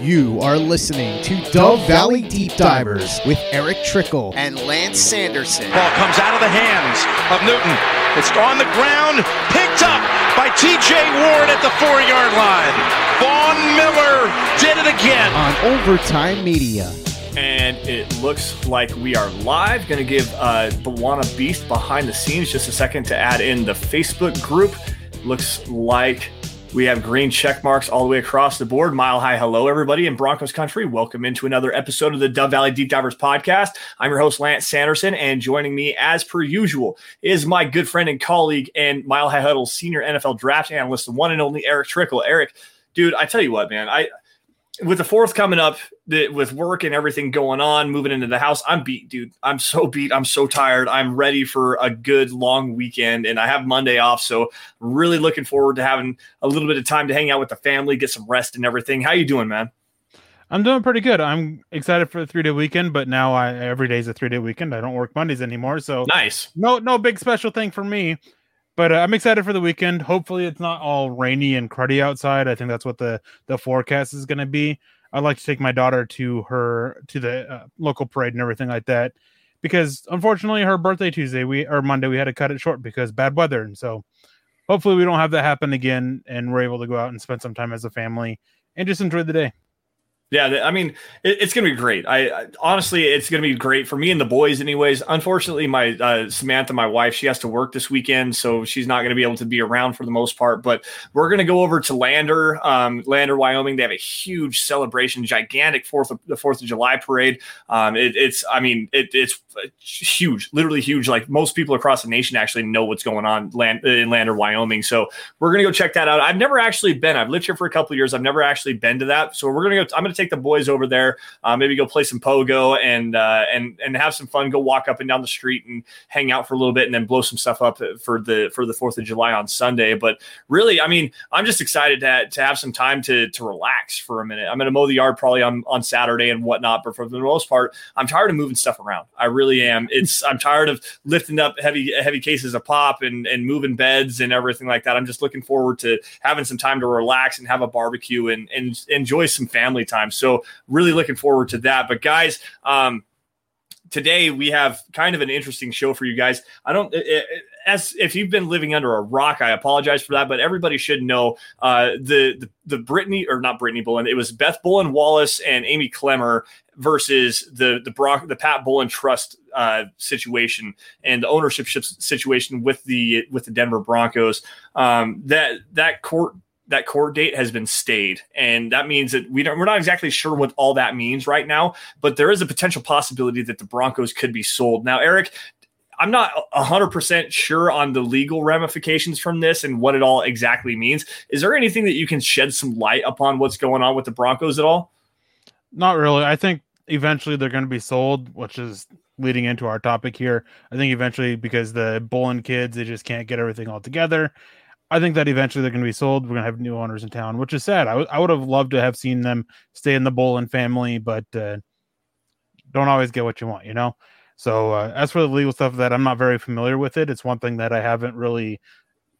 You are listening to Dove Valley Deep Divers with Erick Trickel. and Lance Sanderson. Ball comes out of the hands of Newton. It's on the ground, picked up by TJ Ward at the four yard line. Von Miller did it again. on Overtime Media. and it looks like we are live. Going to give uh, Bawana Beast behind the scenes just a second to add in the Facebook group. Looks like we have green check marks all the way across the board. Mile high hello, everybody in Broncos country. Welcome into another episode of the Dove Valley Deep Divers podcast. I'm your host, Lance Sanderson, and joining me, as per usual, is my good friend and colleague and Mile High Huddle senior NFL draft analyst, the one and only Erick Trickel. Erick, dude, I tell you what, man, I with the fourth coming up, the, with work and everything going on, moving into the house, I'm beat, dude. I'm so beat. I'm so tired. I'm ready for a good long weekend, and I have Monday off, so really looking forward to having a little bit of time to hang out with the family, get some rest and everything. How you doing, man? I'm doing pretty good. I'm excited for the three day weekend, but now I every day is a three day weekend. I don't work Mondays anymore, so Nice. no no big special thing for me. But uh, I'm excited for the weekend. Hopefully, it's not all rainy and cruddy outside. I think that's what the the forecast is going to be. I'd like to take my daughter to her to the uh, local parade and everything like that, because unfortunately, her birthday Tuesday we or Monday we had to cut it short because bad weather, and so hopefully we don't have that happen again, and we're able to go out and spend some time as a family and just enjoy the day. Yeah, I mean, it, it's going to be great. I, I honestly, it's going to be great for me and the boys, anyways. Unfortunately, my uh, Samantha, my wife, she has to work this weekend, so she's not going to be able to be around for the most part. But we're going to go over to Lander, um, Lander, Wyoming. They have a huge celebration, gigantic Fourth of the Fourth of July parade. Um, it, it's, I mean, it, it's huge, literally huge. Like most people across the nation actually know what's going on in Lander, Wyoming. So we're gonna go check that out. I've never actually been. I've lived here for a couple years. I've never actually been to that. So we're gonna go. I'm gonna take the boys over there. Uh, maybe go play some pogo and uh, and and have some fun. Go walk up and down the street and hang out for a little bit, and then blow some stuff up for the for the Fourth of July on Sunday. But really, I mean, I'm just excited to to have some time to to relax for a minute. I'm gonna mow the yard probably on on Saturday and whatnot. But for the most part, I'm tired of moving stuff around. I really am. It's I'm tired of lifting up heavy heavy cases of pop and and moving beds and everything like that. I'm just looking forward to having some time to relax and have a barbecue and and enjoy some family time. So really looking forward to that. But guys, um, today we have kind of an interesting show for you guys. I don't. It, it, as if you've been living under a rock, I apologize for that, but everybody should know uh, the, the the Brittany or not Brittany Bowlen. It was Beth Bowlen Wallace and Amie Klemmer versus the the Brock the Pat Bowlen Trust uh, situation and the ownership situation with the with the Denver Broncos. Um, that that court that court date has been stayed, and that means that we don't we're not exactly sure what all that means right now. But there is a potential possibility that the Broncos could be sold. Now, Erick, I'm not 100% sure on the legal ramifications from this and what it all exactly means. Is there anything that you can shed some light upon what's going on with the Broncos at all? Not really. I think eventually they're going to be sold, which is leading into our topic here. I think eventually because the Bowlen kids they just can't get everything all together. I think that eventually they're going to be sold. We're going to have new owners in town, which is sad. I, w- I would have loved to have seen them stay in the Bowlen family, but uh, don't always get what you want, you know. So uh, as for the legal stuff, that I'm not very familiar with it. It's one thing that I haven't really,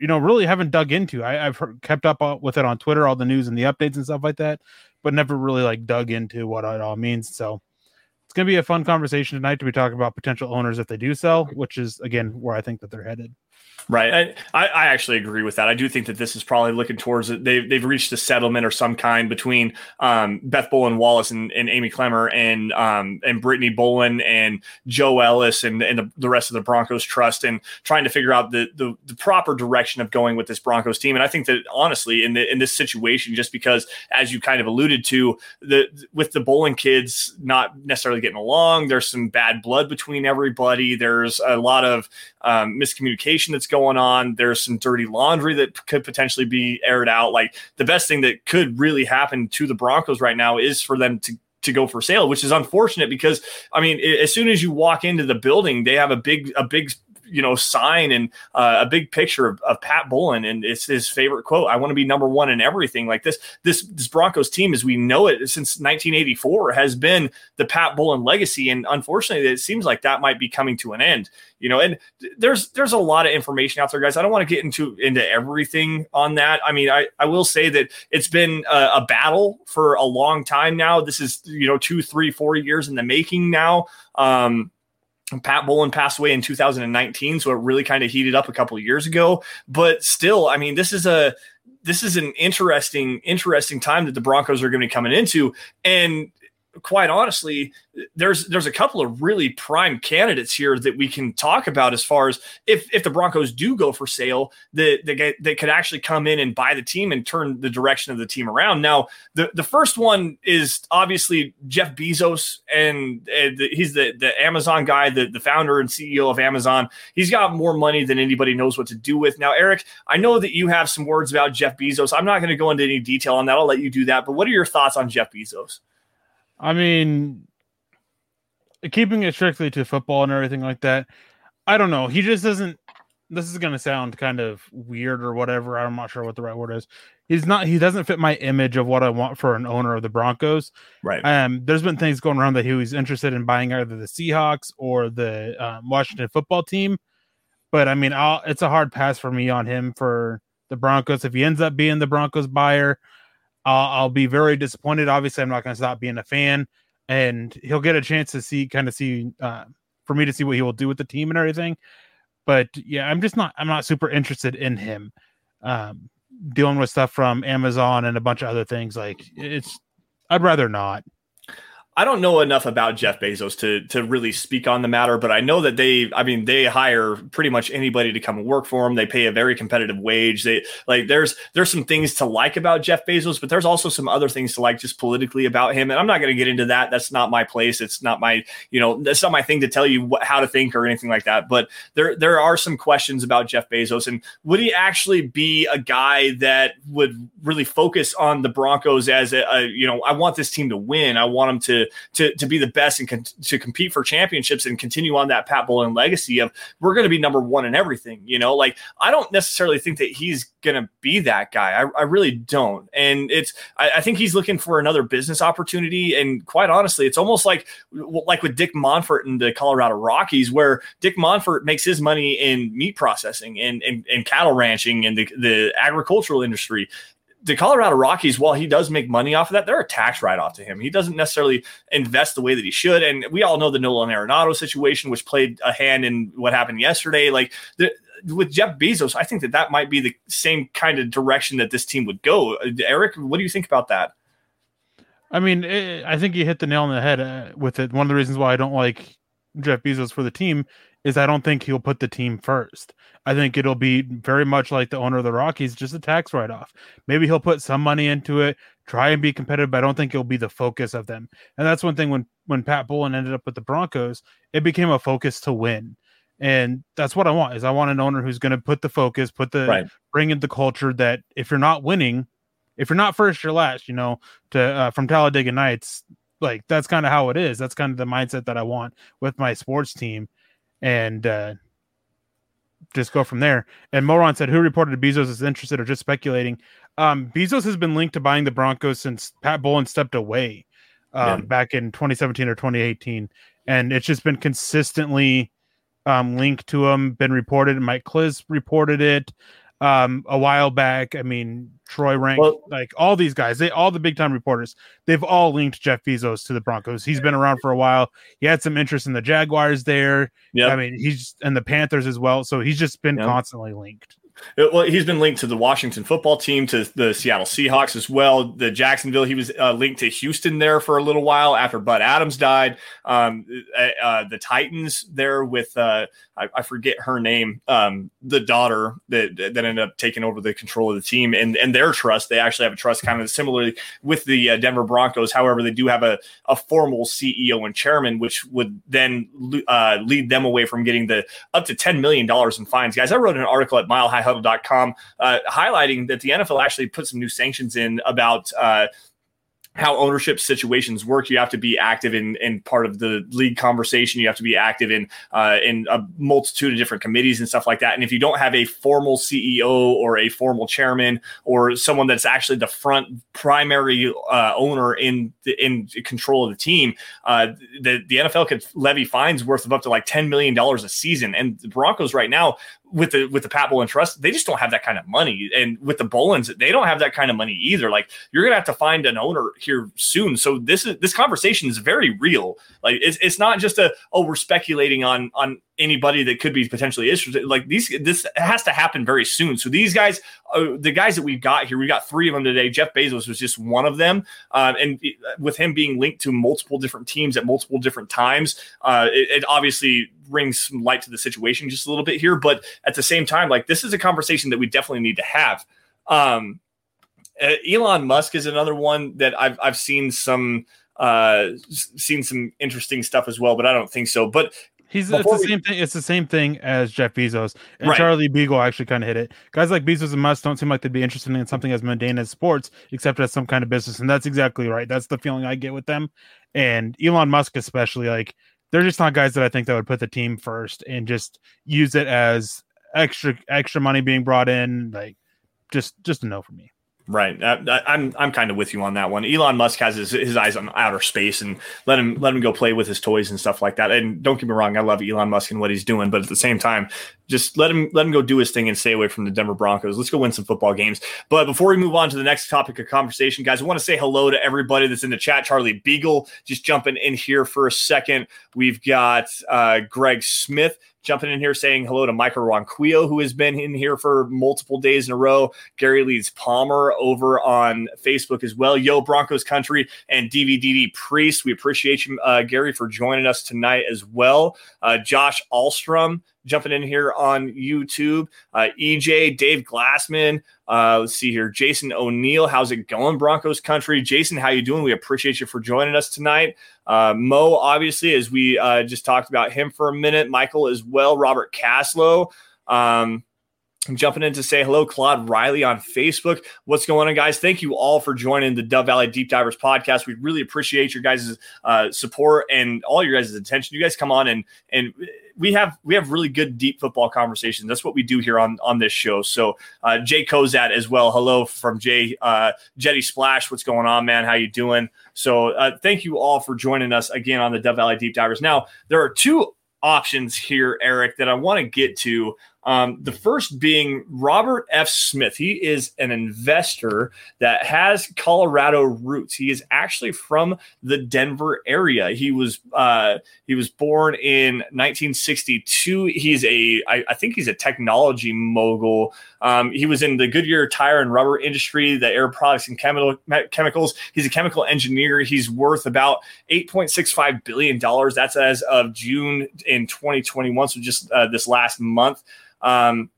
you know, really haven't dug into. I, I've heard, kept up with it on Twitter, all the news and the updates and stuff like that, but never really like dug into what it all means. So it's going to be a fun conversation tonight to be talking about potential owners if they do sell, which is again where I think that they're headed. Right. I, I actually agree with that. I do think that this is probably looking towards it. They've, they've reached a settlement or some kind between um, Beth Bowlen Wallace and, and Amie Klemmer and um, and Brittany Bowlen and Joe Ellis and, and the, the rest of the Broncos trust and trying to figure out the, the, the proper direction of going with this Broncos team. And I think that honestly, in the in this situation, just because as you kind of alluded to, the with the Bowlen kids not necessarily getting along, there's some bad blood between everybody. There's a lot of um, miscommunication that's going on. There's some dirty laundry that could potentially be aired out. Like the best thing that could really happen to the Broncos right now is for them to to go for sale, which is unfortunate because I mean, as soon as you walk into the building, they have a big a big you know sign and uh, a big picture of, of Pat Bowlen, and it's his favorite quote. I want to be number one in everything. Like this, this this Broncos team, as we know it since 1984, has been the Pat Bowlen legacy, and unfortunately, it seems like that might be coming to an end. You know, and there's there's a lot of information out there, guys. I don't want to get into into everything on that. I mean, I I will say that it's been a, a battle for a long time now. This is you know two, three, four years in the making now. Um, Pat Bowlen passed away in 2019, so it really kind of heated up a couple years ago. But still, I mean, this is a this is an interesting interesting time that the Broncos are going to be coming into, and quite honestly, there's there's a couple of really prime candidates here that we can talk about as far as if if the Broncos do go for sale, that that, that could actually come in and buy the team and turn the direction of the team around. Now, the the first one is obviously Jeff Bezos, and, and the, he's the the Amazon guy, the the founder and CEO of Amazon. He's got more money than anybody knows what to do with. Now, Erick, I know that you have some words about Jeff Bezos. I'm not going to go into any detail on that. I'll let you do that. But what are your thoughts on Jeff Bezos? I mean, keeping it strictly to football and everything like that, I don't know. He just doesn't. This is going to sound kind of weird or whatever. I'm not sure what the right word is. He's not. He doesn't fit my image of what I want for an owner of the Broncos. Right. Um. There's been things going around that he was interested in buying either the Seahawks or the um, Washington Football Team, but I mean, I'll, it's a hard pass for me on him for the Broncos. If he ends up being the Broncos buyer, I'll, be very disappointed. Obviously, I'm not going to stop being a fan, and he'll get a chance to see, kind of see, uh, for me to see what he will do with the team and everything. But yeah, I'm just not, I'm not super interested in him um, dealing with stuff from Amazon and a bunch of other things. Like it's, I'd rather not. I don't know enough about Jeff Bezos to to really speak on the matter, but I know that they, I mean, they hire pretty much anybody to come and work for them. They pay a very competitive wage. They like there's there's some things to like about Jeff Bezos, but there's also some other things to like just politically about him. And I'm not going to get into that. That's not my place. It's not my, you know, that's not my thing to tell you what, how to think or anything like that. But there there are some questions about Jeff Bezos and would he actually be a guy that would really focus on the Broncos as a, a you know, I want this team to win. I want them to to to be the best and con- to compete for championships and continue on that Pat Bowlen legacy of we're going to be number one in everything. You know, like I don't necessarily think that he's going to be that guy. I, I, really don't. And it's I, I, think he's looking for another business opportunity. And quite honestly, it's almost like like with Dick Monfort and the Colorado Rockies, where Dick Monfort makes his money in meat processing and and, and cattle ranching and the, the agricultural industry the Colorado Rockies, while he does make money off of that, they're a tax write off to him. He doesn't necessarily invest the way that he should. And we all know the Nolan Arenado situation, which played a hand in what happened yesterday. Like the, with Jeff Bezos, I think that that might be the same kind of direction that this team would go. Erick, what do you think about that? I mean, it, I think you hit the nail on the head uh, with it. One of the reasons why I don't like Jeff Bezos for the team is I don't think he'll put the team first. I think it'll be very much like the owner of the Rockies, just a tax write off. Maybe he'll put some money into it, try and be competitive, but I don't think it'll be the focus of them. And that's one thing when when Pat Bowlen ended up with the Broncos, it became a focus to win. And that's what I want is I want an owner who's going to put the focus, put the right. bring in the culture that if you're not winning, if you're not first, you're last. You know, to uh, from Talladega Nights, like that's kind of how it is. That's kind of the mindset that I want with my sports team and uh, just go from there. And Moron said, "Who reported Bezos is interested or just speculating?" Um, Bezos has been linked to buying the Broncos since Pat Bowlen stepped away um, yeah. back in 2017 or 2018, and it's just been consistently um, linked to him. Been reported. Mike Klis reported it um, a while back. I mean, Troy Renck, well, like all these guys, they all the big time reporters, they've all linked Jeff Bezos to the Broncos. He's been around for a while. He had some interest in the Jaguars there. Yeah, I mean, he's and the Panthers as well. So he's just been yep. constantly linked. Uh, well, he's been linked to the Washington football team, to the Seattle Seahawks as well. The Jacksonville, he was uh, linked to Houston there for a little while after Bud Adams died. Um, uh, uh the Titans there with uh, I, I, forget her name, um, the daughter that that ended up taking over the control of the team and and their trust. They actually have a trust kind of similarly with the uh, Denver Broncos. However, they do have a, a formal CEO and chairman, which would then lead them away from getting the up to ten million dollars in fines. Guys, I wrote an article at Mile High huddle.com, uh, highlighting that the NFL actually put some new sanctions in about uh, how ownership situations work. You have to be active in, in part of the league conversation. You have to be active in uh, in a multitude of different committees and stuff like that. And if you don't have a formal CEO or a formal chairman or someone that's actually the front primary uh, owner in the, in control of the team, uh, the the NFL could levy fines worth of up to like ten million dollars a season. And the Broncos right now with the with the Pat Bowlen Trust, they just don't have that kind of money. And with the Bowlens, they don't have that kind of money either. Like you're gonna have to find an owner here soon. So this is this conversation is very real. Like it's, it's not just a oh we're speculating on on anybody that could be potentially interested. Like these this has to happen very soon. So these guys, uh, the guys that we've got here, we got three of them today. Jeff Bezos was just one of them, uh, and with him being linked to multiple different teams at multiple different times, uh, it, it obviously brings some light to the situation just a little bit here. But at the same time, like this is a conversation that we definitely need to have. Um, uh, Elon Musk is another one that I've I've seen some uh seen some interesting stuff as well, but I don't think so. But He's it's the we, same thing. It's the same thing as Jeff Bezos and right. Charlie Beagle actually kind of hit it. Guys like Bezos and Musk don't seem like they'd be interested in something as mundane as sports, except as some kind of business. And that's exactly right. That's the feeling I get with them. And Elon Musk, especially, like they're just not guys that I think that would put the team first and just use it as extra extra money being brought in. Like just just a no for me. Right. I, am I'm, I'm kind of with you on that one. Elon Musk has his, his eyes on outer space and let him let him go play with his toys and stuff like that. And don't get me wrong, I love Elon Musk and what he's doing, but at the same time, just let him let him go do his thing and stay away from the Denver Broncos. Let's go win some football games. But before we move on to the next topic of conversation, guys, I want to say hello to everybody that's in the chat. Charlie Beagle just jumping in here for a second. We've got uh, Greg Smith jumping in here saying hello to Michael Ronquillo, who has been in here for multiple days in a row. Gary Leeds Palmer over on Facebook as well. Yo, Broncos Country and DVDD Priest. We appreciate you, uh, Gary, for joining us tonight as well. Uh, Josh Alstrom jumping in here on YouTube. Uh, EJ, Dave Glassman. Uh, let's see here. Jason O'Neill, how's it going, Broncos country? Jason, how you doing? We appreciate you for joining us tonight. Uh, Mo, obviously, as we uh, just talked about him for a minute. Michael as well. Robert Caslow. Um, I'm jumping in to say hello, Claude Riley on Facebook. What's going on, guys? Thank you all for joining the Dove Valley Deep Divers podcast. We really appreciate your guys' uh, support and all your guys' attention. You guys come on and and we have we have really good deep football conversations. That's what we do here on on this show. So uh, Jay Kozat as well. Hello from Jay uh, Jetty Splash. What's going on, man? How you doing? So uh, thank you all for joining us again on the Dove Valley Deep Divers. Now there are two options here, Erick, that I want to get to. Um, the first being Robert F. Smith. He is an investor that has Colorado roots. He is actually from the Denver area. He was uh, he was born in 1962. He's a I, I think he's a technology mogul. Um, he was in the Goodyear tire and rubber industry, the air products and chemical chemicals. He's a chemical engineer. He's worth about 8.65 billion dollars. That's as of June in 2021. So just uh, this last month. Um,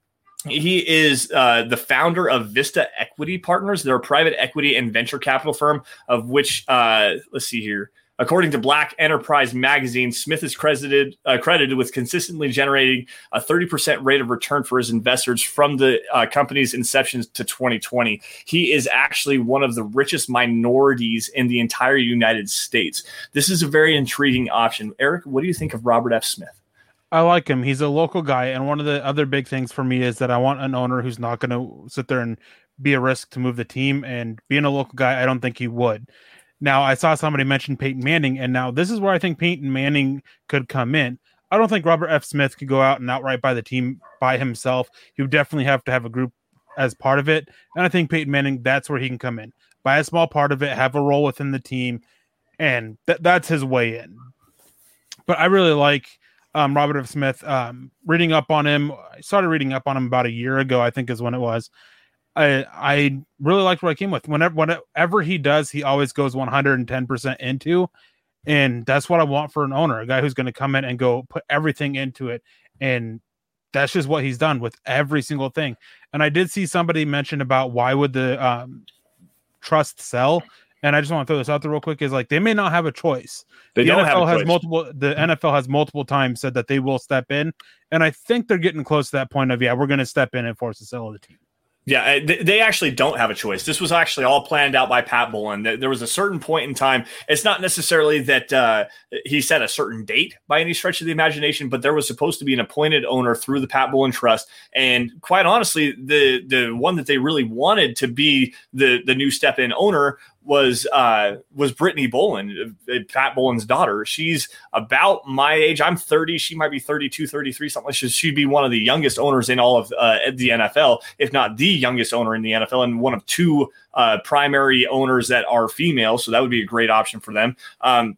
he is uh, the founder of Vista Equity Partners. They're a private equity and venture capital firm, of which, uh, let's see here. According to Black Enterprise Magazine, Smith is credited uh, credited with consistently generating a 30% rate of return for his investors from the uh, company's inception to 2020. He is actually one of the richest minorities in the entire United States. This is a very intriguing option. Erick, what do you think of Robert F. Smith? I like him. He's a local guy, and one of the other big things for me is that I want an owner who's not going to sit there and be a risk to move the team. And being a local guy, I don't think he would. Now, I saw somebody mention Peyton Manning, and now this is where I think Peyton Manning could come in. I don't think Robert F. Smith could go out and outright buy the team by himself. He would definitely have to have a group as part of it. And I think Peyton Manning, that's where he can come in. Buy a small part of it, have a role within the team, and th- that's his way in. But I really like um, Robert F. Smith. Um, reading up on him, I started reading up on him about a year ago. I think is when it was. I I really liked what I came with. Whenever whatever he does, he always goes 110 percent into, and that's what I want for an owner, a guy who's going to come in and go put everything into it, and that's just what he's done with every single thing. And I did see somebody mention about why would the um, trust sell, and I just want to throw this out there real quick is like they may not have a choice. They the don't NFL have has choice. multiple the NFL has multiple times said that they will step in. And I think they're getting close to that point of yeah, we're gonna step in and force the sale of the team. Yeah, they actually don't have a choice. This was actually all planned out by Pat Bowlen. There was a certain point in time. It's not necessarily that uh, he set a certain date by any stretch of the imagination, but there was supposed to be an appointed owner through the Pat Bowlen Trust. And quite honestly, the the one that they really wanted to be the the new step in owner was uh was Brittany Bowlen, uh, Pat Bowlen's daughter. She's about my age. I'm 30. She might be 32, 33, something like that. She'd be one of the youngest owners in all of uh, the NFL, if not the youngest owner in the NFL, and one of two uh, primary owners that are female. So that would be a great option for them. Um,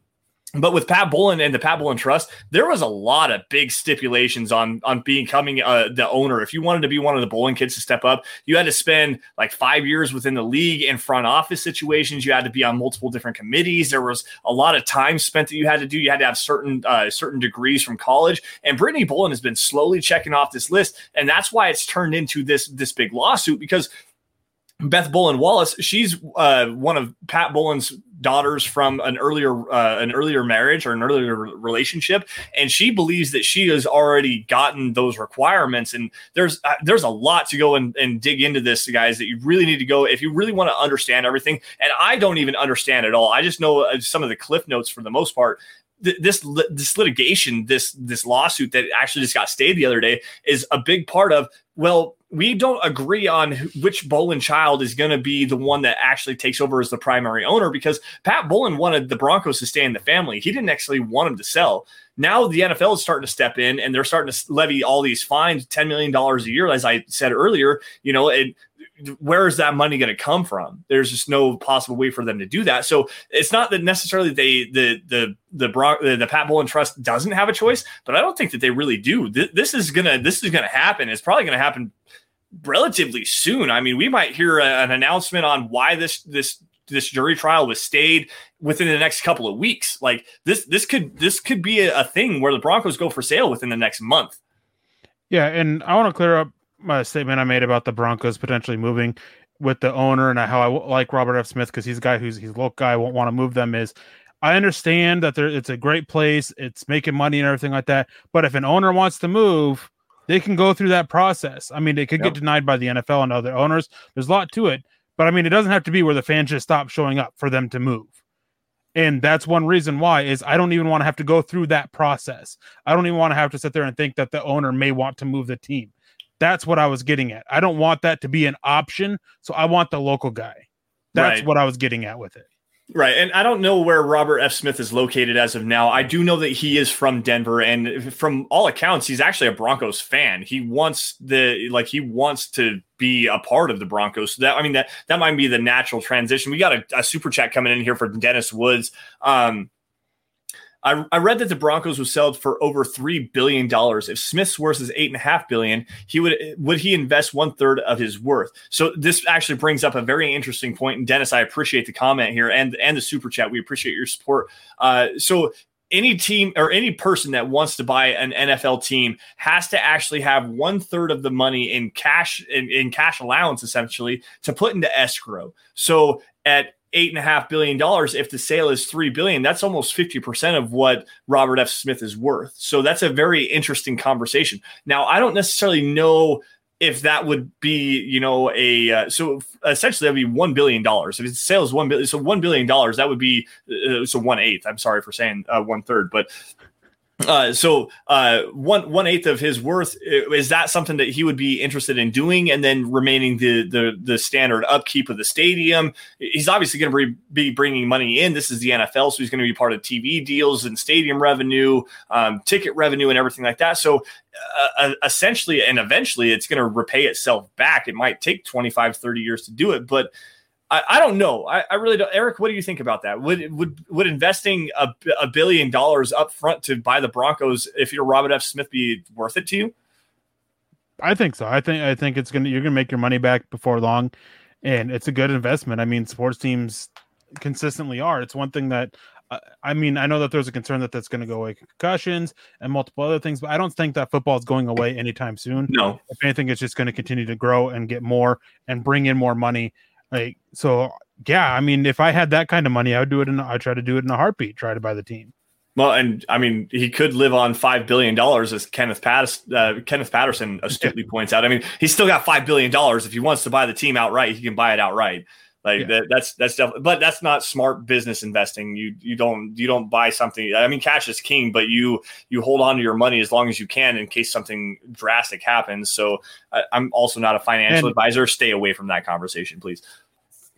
but with Pat Bowlen and the Pat Bowlen Trust, there was a lot of big stipulations on on becoming uh, the owner. If you wanted to be one of the Bowlen kids to step up, you had to spend like five years within the league in front office situations. You had to be on multiple different committees. There was a lot of time spent that you had to do. You had to have certain uh, certain degrees from college. And Brittany Bowlen has been slowly checking off this list, and that's why it's turned into this this big lawsuit because Beth Bowlen Wallace, she's uh, one of Pat Bowlen's daughters from an earlier uh, an earlier marriage or an earlier relationship, and she believes that she has already gotten those requirements. And there's uh, there's a lot to go and, and dig into this, guys. That you really need to go if you really want to understand everything. And I don't even understand it all. I just know uh, some of the cliff notes for the most part this this litigation, this this lawsuit that actually just got stayed the other day, is a big part of. Well, we don't agree on which Bowlen child is going to be the one that actually takes over as the primary owner because Pat Bowlen wanted the Broncos to stay in the family. He didn't actually want him to sell. Now the NFL is starting to step in and they're starting to levy all these fines, $10 million a year, as I said earlier. You know, it, where is that money going to come from? There's just no possible way for them to do that. So it's not that necessarily they the the the Bron- the, the Pat Bowlen Trust doesn't have a choice, but I don't think that they really do. Th- this is gonna this is gonna happen. It's probably gonna happen relatively soon. I mean, we might hear a, an announcement on why this this this jury trial was stayed within the next couple of weeks. Like this this could this could be a, a thing where the Broncos go for sale within the next month. Yeah, and I want to clear up my statement I made about the Broncos potentially moving with the owner and how I like Robert F. Smith because he's a guy who's he's a local guy won't want to move them is I understand that there it's a great place, it's making money and everything like that. But if an owner wants to move, they can go through that process. I mean, they could yep. get denied by the NFL and other owners. There's a lot to it, but I mean, it doesn't have to be where the fans just stop showing up for them to move. And that's one reason why is I don't even want to have to go through that process. I don't even want to have to sit there and think that the owner may want to move the team. That's what I was getting at. I don't want that to be an option. So I want the local guy. That's right. what I was getting at with it. Right. And I don't know where Robert F. Smith is located as of now. I do know that he is from Denver. And from all accounts, he's actually a Broncos fan. He wants the, like, he wants to be a part of the Broncos. So that, I mean, that, that might be the natural transition. We got a, a super chat coming in here for Dennis Woods. Um, I, I read that the Broncos would sell for over three billion dollars. If Smith's worth is eight and a half billion, he would would he invest one third of his worth? So this actually brings up a very interesting point. And Dennis, I appreciate the comment here and and the super chat. We appreciate your support. Uh, so any team or any person that wants to buy an NFL team has to actually have one third of the money in cash in, in cash allowance essentially to put into escrow. So at eight and a half billion dollars if the sale is three billion that's almost 50% of what robert f. Smith is worth. So that's a very interesting conversation. Now i don't necessarily know if that would be you know a uh, so essentially that'd be one billion dollars. If its sale is one billion so one billion dollars that would be uh, so one eighth. I'm sorry for saying uh, one third but uh, so uh, one one eighth of his worth is that something that he would be interested in doing, and then remaining the the the standard upkeep of the stadium. He's obviously going to be bringing money in. This is the NFL, so he's going to be part of TV deals and stadium revenue, um, ticket revenue, and everything like that. So uh, uh essentially, and eventually, it's going to repay itself back. It might take 25, 30 years to do it, but I, I don't know. I, I, really don't. Erick, what do you think about that? Would would would investing a, a billion dollars up front to buy the Broncos, if you're Robert F. Smith, be worth it to you? I think so. I think I think it's gonna you're gonna make your money back before long, and it's a good investment. I mean, sports teams consistently are. It's one thing that uh, I mean, I know that there's a concern that that's going to go away concussions and multiple other things, but I don't think that football is going away anytime soon. No, if anything, it's just going to continue to grow and get more and bring in more money like so, yeah. I mean, if I had that kind of money, I would do it. In I'd try to do it in a heartbeat. Try to buy the team. Well, and I mean, he could live on five billion dollars, as Kenneth Patterson, uh, Kenneth Patterson astutely points out. I mean, he's still got five billion dollars. If he wants to buy the team outright, he can buy it outright. Like yeah. that, that's that's definitely, but that's not smart business investing. You you don't you don't buy something. I mean, cash is king, but you you hold on to your money as long as you can in case something drastic happens. So I, am also not a financial and, advisor. Stay away from that conversation, please,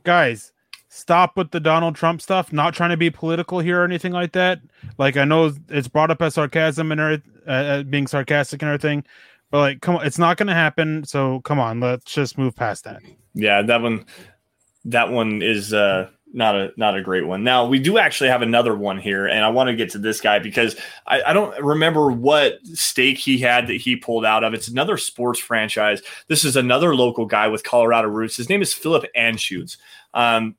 guys. Stop with the Donald Trump stuff. Not trying to be political here or anything like that. Like I know it's brought up as sarcasm and uh, uh, being sarcastic and everything, but like, come on, it's not going to happen. So come on, let's just move past that. Yeah, that one that one is uh, not a not a great one. Now we do actually have another one here, and I want to get to this guy because I, I, don't remember what stake he had that he pulled out of. It's another sports franchise. This is another local guy with Colorado roots. His name is Philip Anschutz. Um,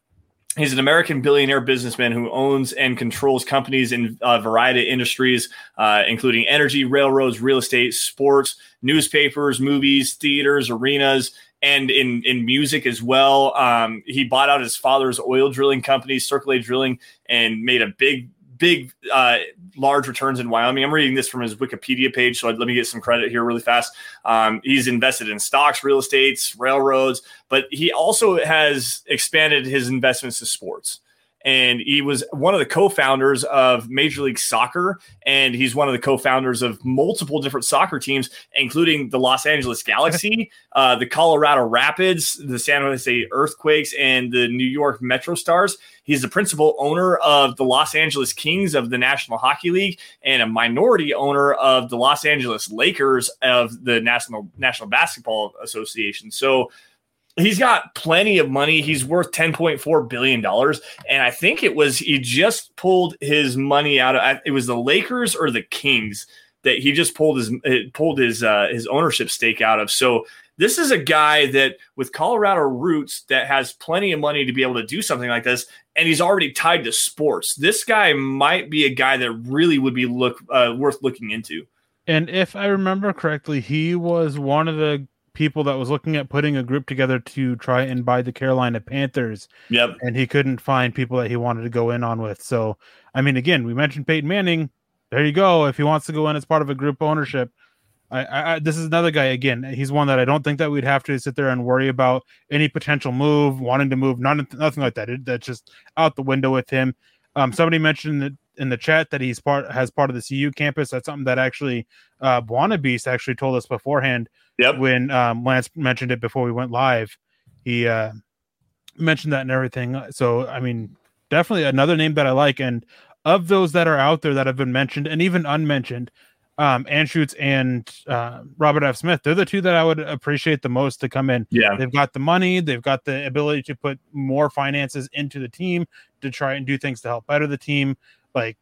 He's an American billionaire businessman who owns and controls companies in a variety of industries, uh, including energy, railroads, real estate, sports, newspapers, movies, theaters, arenas, and in in music as well. Um, he bought out his father's oil drilling company, Circle A Drilling, and made a big big uh, large returns in Wyoming. I'm reading this from his Wikipedia page, so let me get some credit here really fast. Um, he's invested in stocks, real estates, railroads, but he also has expanded his investments to sports and he was one of the co-founders of Major League Soccer, and he's one of the co-founders of multiple different soccer teams, including the Los Angeles Galaxy, uh, the Colorado Rapids, the San Jose Earthquakes, and the New York Metro Stars. He's the principal owner of the Los Angeles Kings of the National Hockey League, and a minority owner of the Los Angeles Lakers of the National National Basketball Association. So he's got plenty of money. He's worth ten point four billion dollars, and I think it was he just pulled his money out of it was the Lakers or the Kings that he just pulled his pulled his uh, his ownership stake out of. So this is a guy that with Colorado roots that has plenty of money to be able to do something like this, and he's already tied to sports. This guy might be a guy that really would be look uh, worth looking into. And if I remember correctly, he was one of the people that was looking at putting a group together to try and buy the Carolina Panthers. Yep. And he couldn't find people that he wanted to go in on with. So, I mean, again, we mentioned Peyton Manning. There you go. If he wants to go in as part of a group ownership, I, I, this is another guy again. He's one that I don't think that we'd have to sit there and worry about any potential move, wanting to move, not nothing like that. It, that's just out the window with him. Um, somebody mentioned that in the chat that he's part has part of the CU campus. That's something that actually uh, Beast actually told us beforehand Yep. When um, Lance mentioned it before we went live, he uh, mentioned that and everything. So, I mean, definitely another name that I like. And of those that are out there that have been mentioned and even unmentioned, um, Anschutz and uh, Robert F. Smith, they're the two that I would appreciate the most to come in. Yeah. They've got the money, they've got the ability to put more finances into the team to try and do things to help better the team. Like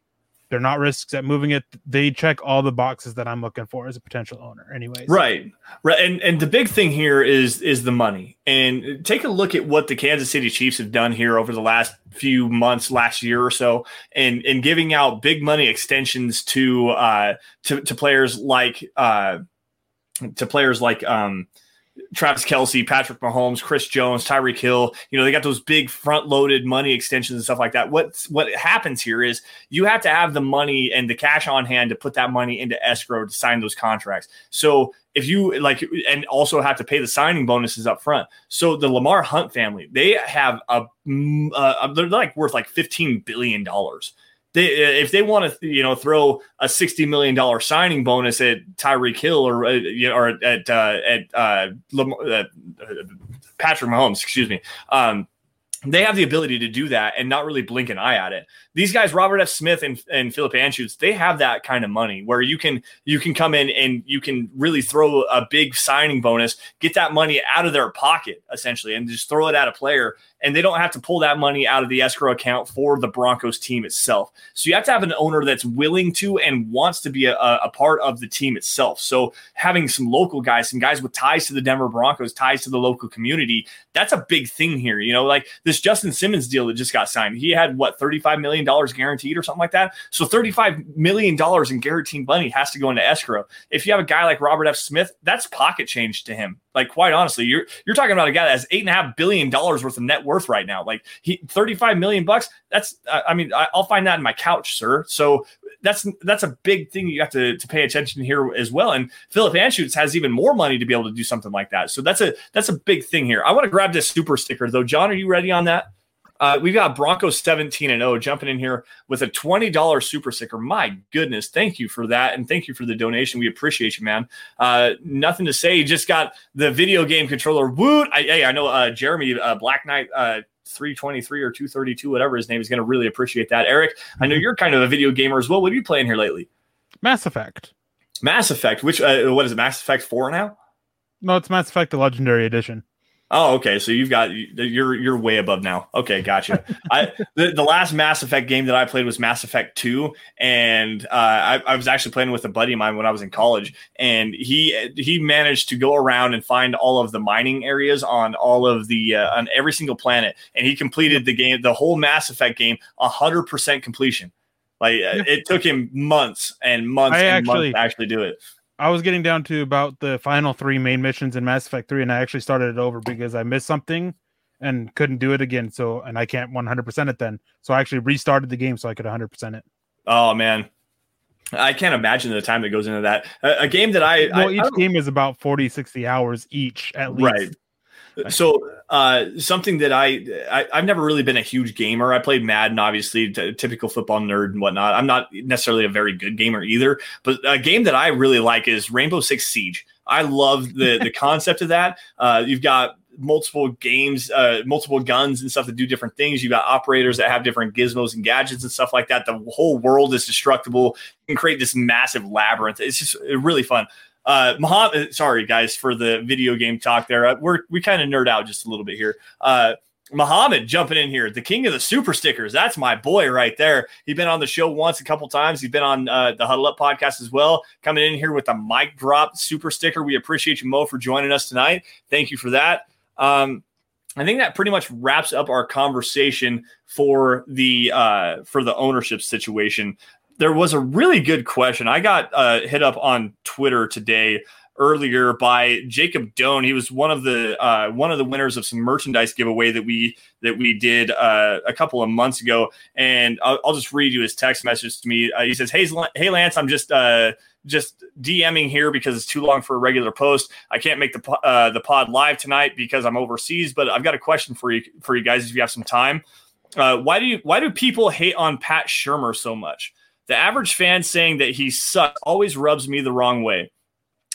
they're not risks at moving it. They check all the boxes that I'm looking for as a potential owner, anyways. Right, right. And and the big thing here is is the money. And take a look at what the Kansas City Chiefs have done here over the last few months, last year or so, and and giving out big money extensions to uh to to players like uh to players like um Travis Kelce, Patrick Mahomes, Chris Jones, Tyreek Hill. You know, they got those big front loaded money extensions and stuff like that. What what happens here is you have to have the money and the cash on hand to put that money into escrow to sign those contracts. So if you like, and also have to pay the signing bonuses up front. So the Lamar Hunt family, they have a, uh, they're like worth like fifteen billion dollars they if they want to you know throw a sixty million dollar signing bonus at Tyreek Hill or uh, or at uh, at uh, uh, Patrick Mahomes, excuse me. Um, they have the ability to do that and not really blink an eye at it. These guys, Robert F. Smith and, and Philip Anschutz, they have that kind of money where you can you can come in and you can really throw a big signing bonus, get that money out of their pocket essentially, and just throw it at a player and they don't have to pull that money out of the escrow account for the Broncos team itself. So you have to have an owner that's willing to and wants to be a, a, part of the team itself. So having some local guys, some guys with ties to the Denver Broncos, ties to the local community, that's a big thing here. You know, like this Justin Simmons deal that just got signed. He had what $35 million guaranteed or something like that. So $35 million in guaranteed money has to go into escrow. If you have a guy like Robert F. Smith, that's pocket change to him. Like quite honestly, you're you're talking about a guy that has eight and a half billion dollars worth of net worth right now. Like he 35 million bucks. That's I mean I, will find that in my couch, sir. So that's that's a big thing you have to, to pay attention here as well. And Philip Anschutz has even more money to be able to do something like that. So that's a that's a big thing here. I want to grab this super sticker though. John, are you ready on that? Uh, we've got Broncos 17 and 0 jumping in here with a $20 super sticker. My goodness. Thank you for that. And thank you for the donation. We appreciate you, man. Uh, nothing to say. You just got the video game controller. Woot. I, hey, I know uh, Jeremy uh, Black Knight. Uh, 323 or 232, whatever his name is, going to really appreciate that. Erick, I know mm-hmm. you're kind of a video gamer as well. What are you playing here lately? Mass Effect. Mass Effect. Which uh, what is it? Mass Effect Four now? No, it's Mass Effect: The Legendary Edition. Oh, okay. So you've got you're you're way above now. Okay, gotcha. I the, the last Mass Effect game that I played was Mass Effect Two, and uh, I, I, was actually playing with a buddy of mine when I was in college, and he he managed to go around and find all of the mining areas on all of the uh, on every single planet, and he completed the game, the whole Mass Effect game, hundred percent completion. Like yeah. it took him months and months I and actually, months to actually do it. I was getting down to about the final three main missions in Mass Effect 3, and I actually started it over because I missed something and couldn't do it again. So, and I can't 100% it then. So I actually restarted the game so I could 100% it. Oh, man. I can't imagine the time that goes into that. A, a game that I. Well, I, each I game is about 40, 60 hours each at least. Right. So uh, something that I, I have never really been a huge gamer. I played Madden, obviously, t- typical football nerd and whatnot. I'm not necessarily a very good gamer either, but a game that I really like is Rainbow Six Siege. I love the the concept of that. Uh, you've got multiple games, uh, multiple guns and stuff that do different things. You've got operators that have different gizmos and gadgets and stuff like that. The whole world is destructible. You can create this massive labyrinth. It's just really fun. Uh, Muhammad, sorry guys for the video game talk there. Uh, we're we kind of nerd out just a little bit here. Uh, Muhammad jumping in here, the king of the super stickers. That's my boy right there. He's been on the show once, a couple times. He's been on uh, the Huddle Up podcast as well. Coming in here with a mic drop super sticker. We appreciate you, Mo, for joining us tonight. Thank you for that. Um, I think that pretty much wraps up our conversation for the uh, for the ownership situation there was a really good question. I got uh, hit up on Twitter today earlier by Jacob Doan. He was one of the uh, one of the winners of some merchandise giveaway that we that we did uh, a couple of months ago. And I'll, I'll, just read you his text message to me. Uh, he says, "Hey, hey, Lance, I'm just." Uh, just DMing here because it's too long for a regular post. I can't make the uh, the pod live tonight because I'm overseas, but I've got a question for you for you guys if you have some time. Uh, why do you why do people hate on Pat Shurmur so much? The average fan saying that he sucks always rubs me the wrong way.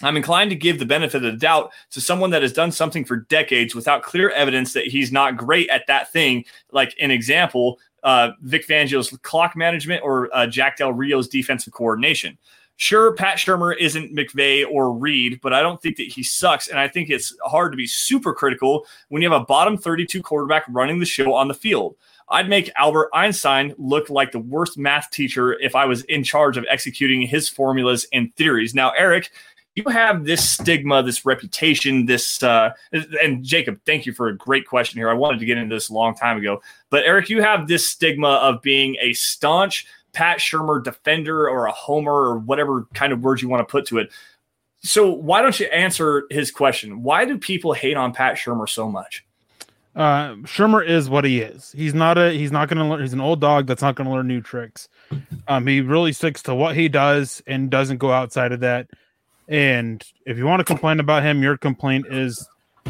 I'm inclined to give the benefit of the doubt to someone that has done something for decades without clear evidence that he's not great at that thing. Like an example, uh, Vic Fangio's clock management or uh, Jack Del Rio's defensive coordination. Sure, Pat Shurmur isn't McVay or Reid, but I don't think that he sucks. And I think it's hard to be super critical when you have a bottom 32 quarterback running the show on the field. I'd make Albert Einstein look like the worst math teacher if I was in charge of executing his formulas and theories. Now, Erick, you have this stigma, this reputation, this uh, and Jacob, thank you for a great question here. I wanted to get into this a long time ago, but Erick, you have this stigma of being a staunch Pat Shurmur defender or a homer or whatever kind of words you want to put to it. So why don't you answer his question? Why do people hate on Pat Shurmur so much? Uh Shurmur is what he is. He's not a he's not gonna learn he's an old dog that's not gonna learn new tricks. Um he really sticks to what he does and doesn't go outside of that. And if you want to complain about him, your complaint is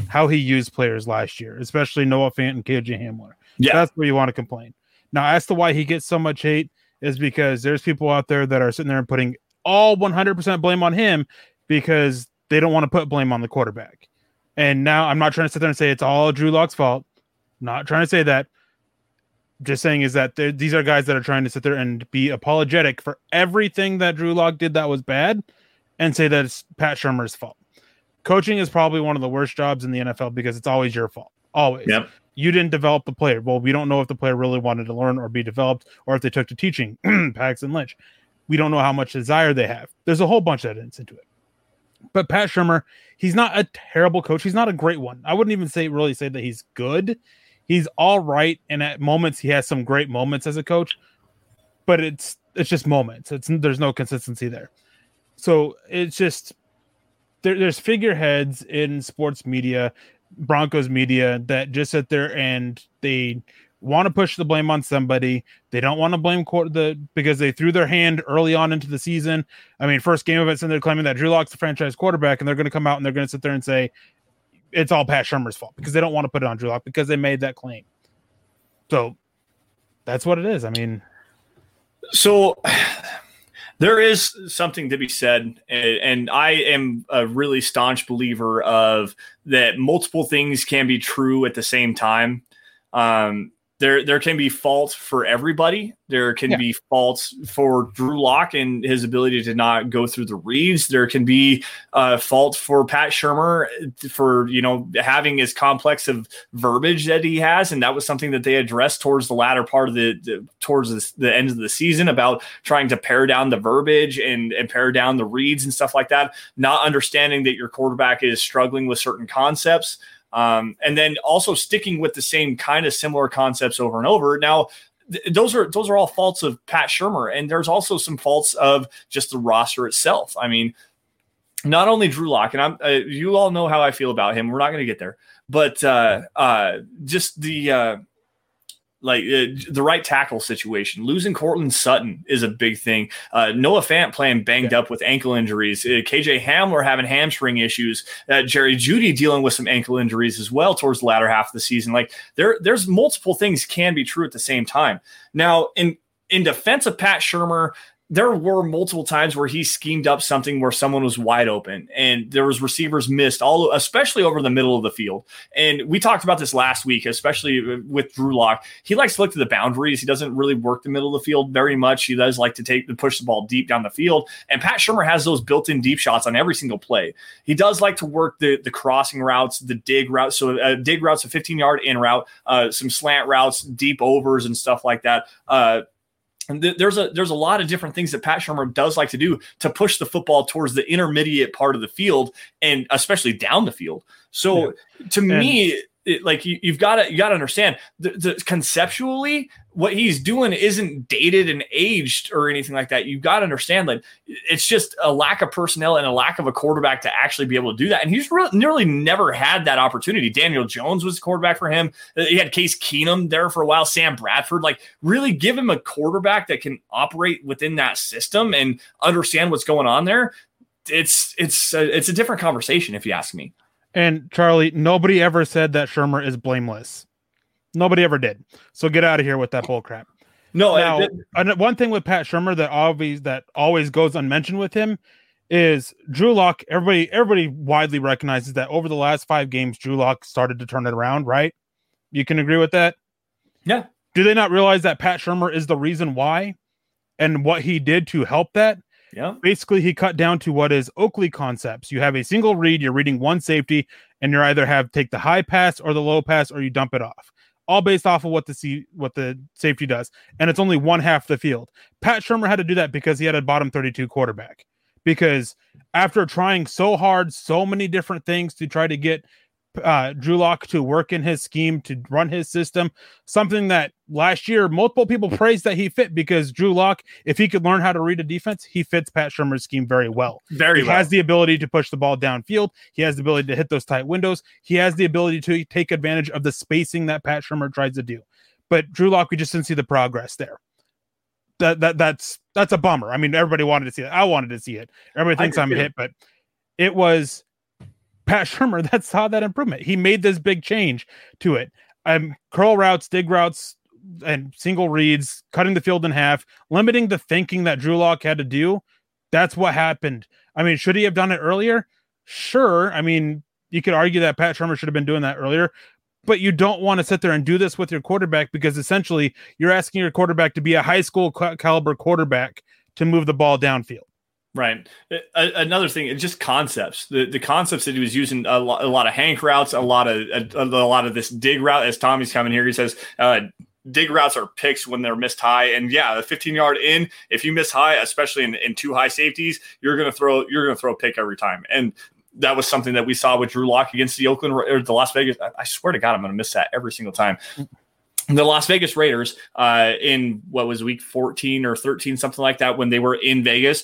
how he used players last year, especially Noah Fant and KJ Hamler. Yeah. That's where you want to complain. Now, as to why he gets so much hate is because there's people out there that are sitting there and putting all 100% blame on him because they don't want to put blame on the quarterback. And now I'm not trying to sit there and say it's all Drew Lock's fault. not trying to say that. Just saying is that these are guys that are trying to sit there and be apologetic for everything that Drew Lock did that was bad and say that it's Pat Shurmur's fault. Coaching is probably one of the worst jobs in the NFL because it's always your fault. Always. Yep. You didn't develop the player. Well, we don't know if the player really wanted to learn or be developed or if they took to teaching. Paxton Lynch. We don't know how much desire they have. There's a whole bunch of evidence into it. But Pat Shurmur, he's not a terrible coach. He's not a great one. I wouldn't even say really say that he's good. He's all right, and at moments he has some great moments as a coach, but it's it's just moments. It's there's no consistency there. So it's just there, there's figureheads in sports media, Broncos media that just sit there and they want to push the blame on somebody. They don't want to blame the because they threw their hand early on into the season. I mean, first game of it, and they're claiming that Drew Lock's the franchise quarterback, and they're going to come out and they're going to sit there and say it's all Pat Shurmur's fault because they don't want to put it on Drew Lock because they made that claim. So that's what it is. I mean, so there is something to be said, and I am a really staunch believer of that multiple things can be true at the same time. Um, there there can be fault for everybody. There can yeah. be faults for Drew Lock and his ability to not go through the reads. There can be uh, fault for Pat Shurmur for you know having as complex of verbiage that he has, and that was something that they addressed towards the latter part of the, the towards the, the end of the season about trying to pare down the verbiage and and pare down the reads and stuff like that. Not understanding that your quarterback is struggling with certain concepts. Um, and then also sticking with the same kind of similar concepts over and over. Now, th- those are those are all faults of Pat Shurmur, and there's also some faults of just the roster itself. I mean, not only Drew Lock, and I'm uh, you all know how I feel about him. We're not going to get there, but uh, uh, just the uh, like uh, the right tackle situation. Losing Courtland Sutton is a big thing. Uh, Noah Fant playing banged yeah. up with ankle injuries. Uh, KJ Hamler having hamstring issues. Uh, Jerry Jeudy dealing with some ankle injuries as well towards the latter half of the season. Like there, there's multiple things can be true at the same time. Now, in in defense of Pat Shurmur, there were multiple times where he schemed up something where someone was wide open and there was receivers missed all especially over the middle of the field. And we talked about this last week especially with drew lock. He likes to look to the boundaries. He doesn't really work the middle of the field very much. He does like to take and push the ball deep down the field. And pat shurmur has those built-in deep shots on every single play. He does like to work the the crossing routes the dig routes so uh, dig routes a 15 yard in route uh, some slant routes deep overs and stuff like that. Uh, th- there's a there's a lot of different things that Pat Shurmur does like to do to push the football towards the intermediate part of the field and especially down the field. So yeah. to and, me, it, like you, have got to you got to understand the, the, conceptually what he's doing isn't dated and aged or anything like that. You've got to understand that it's just a lack of personnel and a lack of a quarterback to actually be able to do that. And he's really nearly never had that opportunity. Daniel Jones was quarterback for him. Uh, he had Case Keenum there for a while. Sam Bradford, like really give him a quarterback that can operate within that system and understand what's going on there. It's it's a, it's a different conversation if you ask me. And Charlie, nobody ever said that Shurmur is blameless. Nobody ever did. So get out of here with that bull crap. No, now, one thing with Pat Shurmur that always that always goes unmentioned with him is Drew Lock. Everybody, everybody widely recognizes that over the last five games, Drew Lock started to turn it around. Right? You can agree with that. Yeah. Do they not realize that Pat Shurmur is the reason why, and what he did to help that? Yeah. Basically, he cut down to what is Oakley concepts. You have a single read, you're reading one safety, and you're either have take the high pass or the low pass, or you dump it off. All based off of what the C, what the safety does, and it's only one half the field. Pat Shurmur had to do that because he had a bottom 32 quarterback. Because after trying so hard, so many different things to try to get uh, Drew Lock to work in his scheme to run his system. Something that last year multiple people praised that he fit because Drew Lock, if he could learn how to read a defense, he fits Pat Shurmur's scheme very well. Very he well. has the ability to push the ball downfield. He has the ability to hit those tight windows. He has the ability to take advantage of the spacing that Pat Shurmur tries to do. But Drew Lock, we just didn't see the progress there. That that that's that's a bummer. I mean, everybody wanted to see it. I wanted to see it. Everybody thinks I'm hit, but it was Pat Shurmur that saw that improvement. He made this big change to it. Um, curl routes, dig routes, and single reads, cutting the field in half, limiting the thinking that Drew Lock had to do. That's what happened. I mean, should he have done it earlier? Sure. I mean, you could argue that Pat Shurmur should have been doing that earlier, but you don't want to sit there and do this with your quarterback because essentially you're asking your quarterback to be a high school caliber quarterback to move the ball downfield. Right. another thing, just concepts. The the concepts that he was using a lot, a lot of hank routes, a lot of a, a, lot of this dig route. As Tommy's coming here, he says uh, dig routes are picks when they're missed high. And yeah, the 15 yard in, if you miss high, especially in, in two high safeties, you're gonna throw you're gonna throw a pick every time. And that was something that we saw with Drew Lock against the Oakland or the Las Vegas. I, I swear to God, I'm gonna miss that every single time the Las Vegas Raiders uh, in what was week 14 or 13, something like that, when they were in Vegas.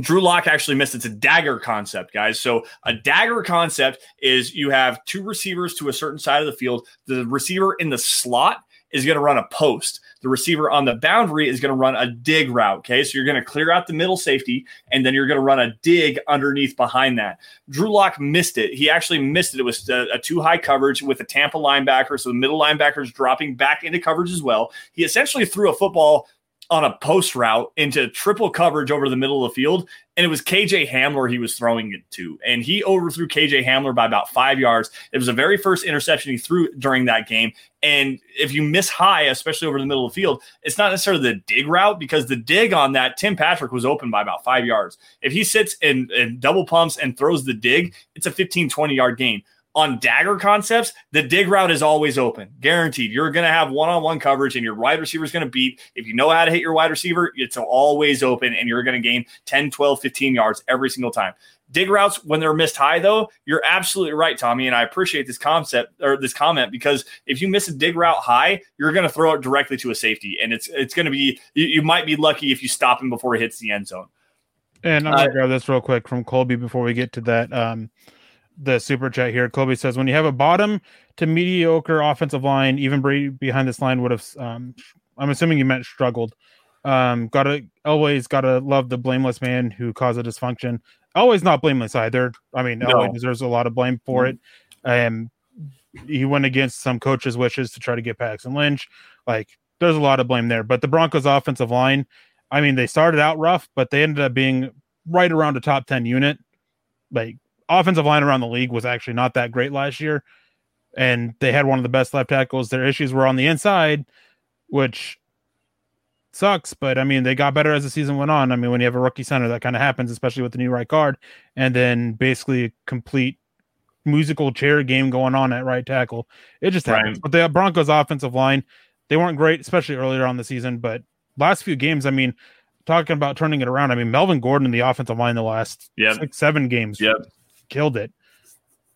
Drew Lock actually missed. It's a dagger concept, guys. So a dagger concept is you have two receivers to a certain side of the field. The receiver in the slot is going to run a post. The receiver on the boundary is going to run a dig route. Okay. So you're going to clear out the middle safety and then you're going to run a dig underneath behind that. Drew Lock missed it. He actually missed it. It was a, a too high coverage with a Tampa linebacker. So the middle linebacker is dropping back into coverage as well. He essentially threw a football on a post route into triple coverage over the middle of the field. And it was KJ Hamler he was throwing it to. And he overthrew KJ Hamler by about five yards. It was the very first interception he threw during that game. And if you miss high, especially over the middle of the field, it's not necessarily the dig route because the dig on that, Tim Patrick was open by about five yards. If he sits and, and double pumps and throws the dig, it's a 15, 20 yard gain on dagger concepts, the dig route is always open. Guaranteed. You're going to have one on one coverage and your wide receiver is going to beat. If you know how to hit your wide receiver, it's always open and you're going to gain 10, 12, 15 yards every single time. Dig routes when they're missed high, though, you're absolutely right, Tommy. And I appreciate this concept or this comment because if you miss a dig route high, you're going to throw it directly to a safety. And it's it's going to be, you, you might be lucky if you stop him before he hits the end zone. And I'm going to uh, grab this real quick from Colby before we get to that. Um, the super chat here. Kobe says, when you have a bottom to mediocre offensive line, even behind this line would have. Um, I'm assuming you meant struggled. Um, gotta always gotta love the blameless man who caused a dysfunction. Always not blameless either. I mean, no. Elway deserves a lot of blame for mm-hmm. it. Um, he went against some coaches' wishes to try to get Paxton Lynch. Like, there's a lot of blame there. But the Broncos' offensive line, I mean, they started out rough, but they ended up being right around a top 10 unit. Like, offensive line around the league was actually not that great last year, and they had one of the best left tackles. Their issues were on the inside, which sucks. But I mean, they got better as the season went on. I mean, when you have a rookie center, that kind of happens, especially with the new right guard, and then basically a complete musical chair game going on at right tackle. It just happens. Right. But the Broncos' offensive line, they weren't great, especially earlier on the season. But last few games, I mean, talking about turning it around. I mean, Melvin Gordon in the offensive line the last yep. six, seven games. Yep killed it.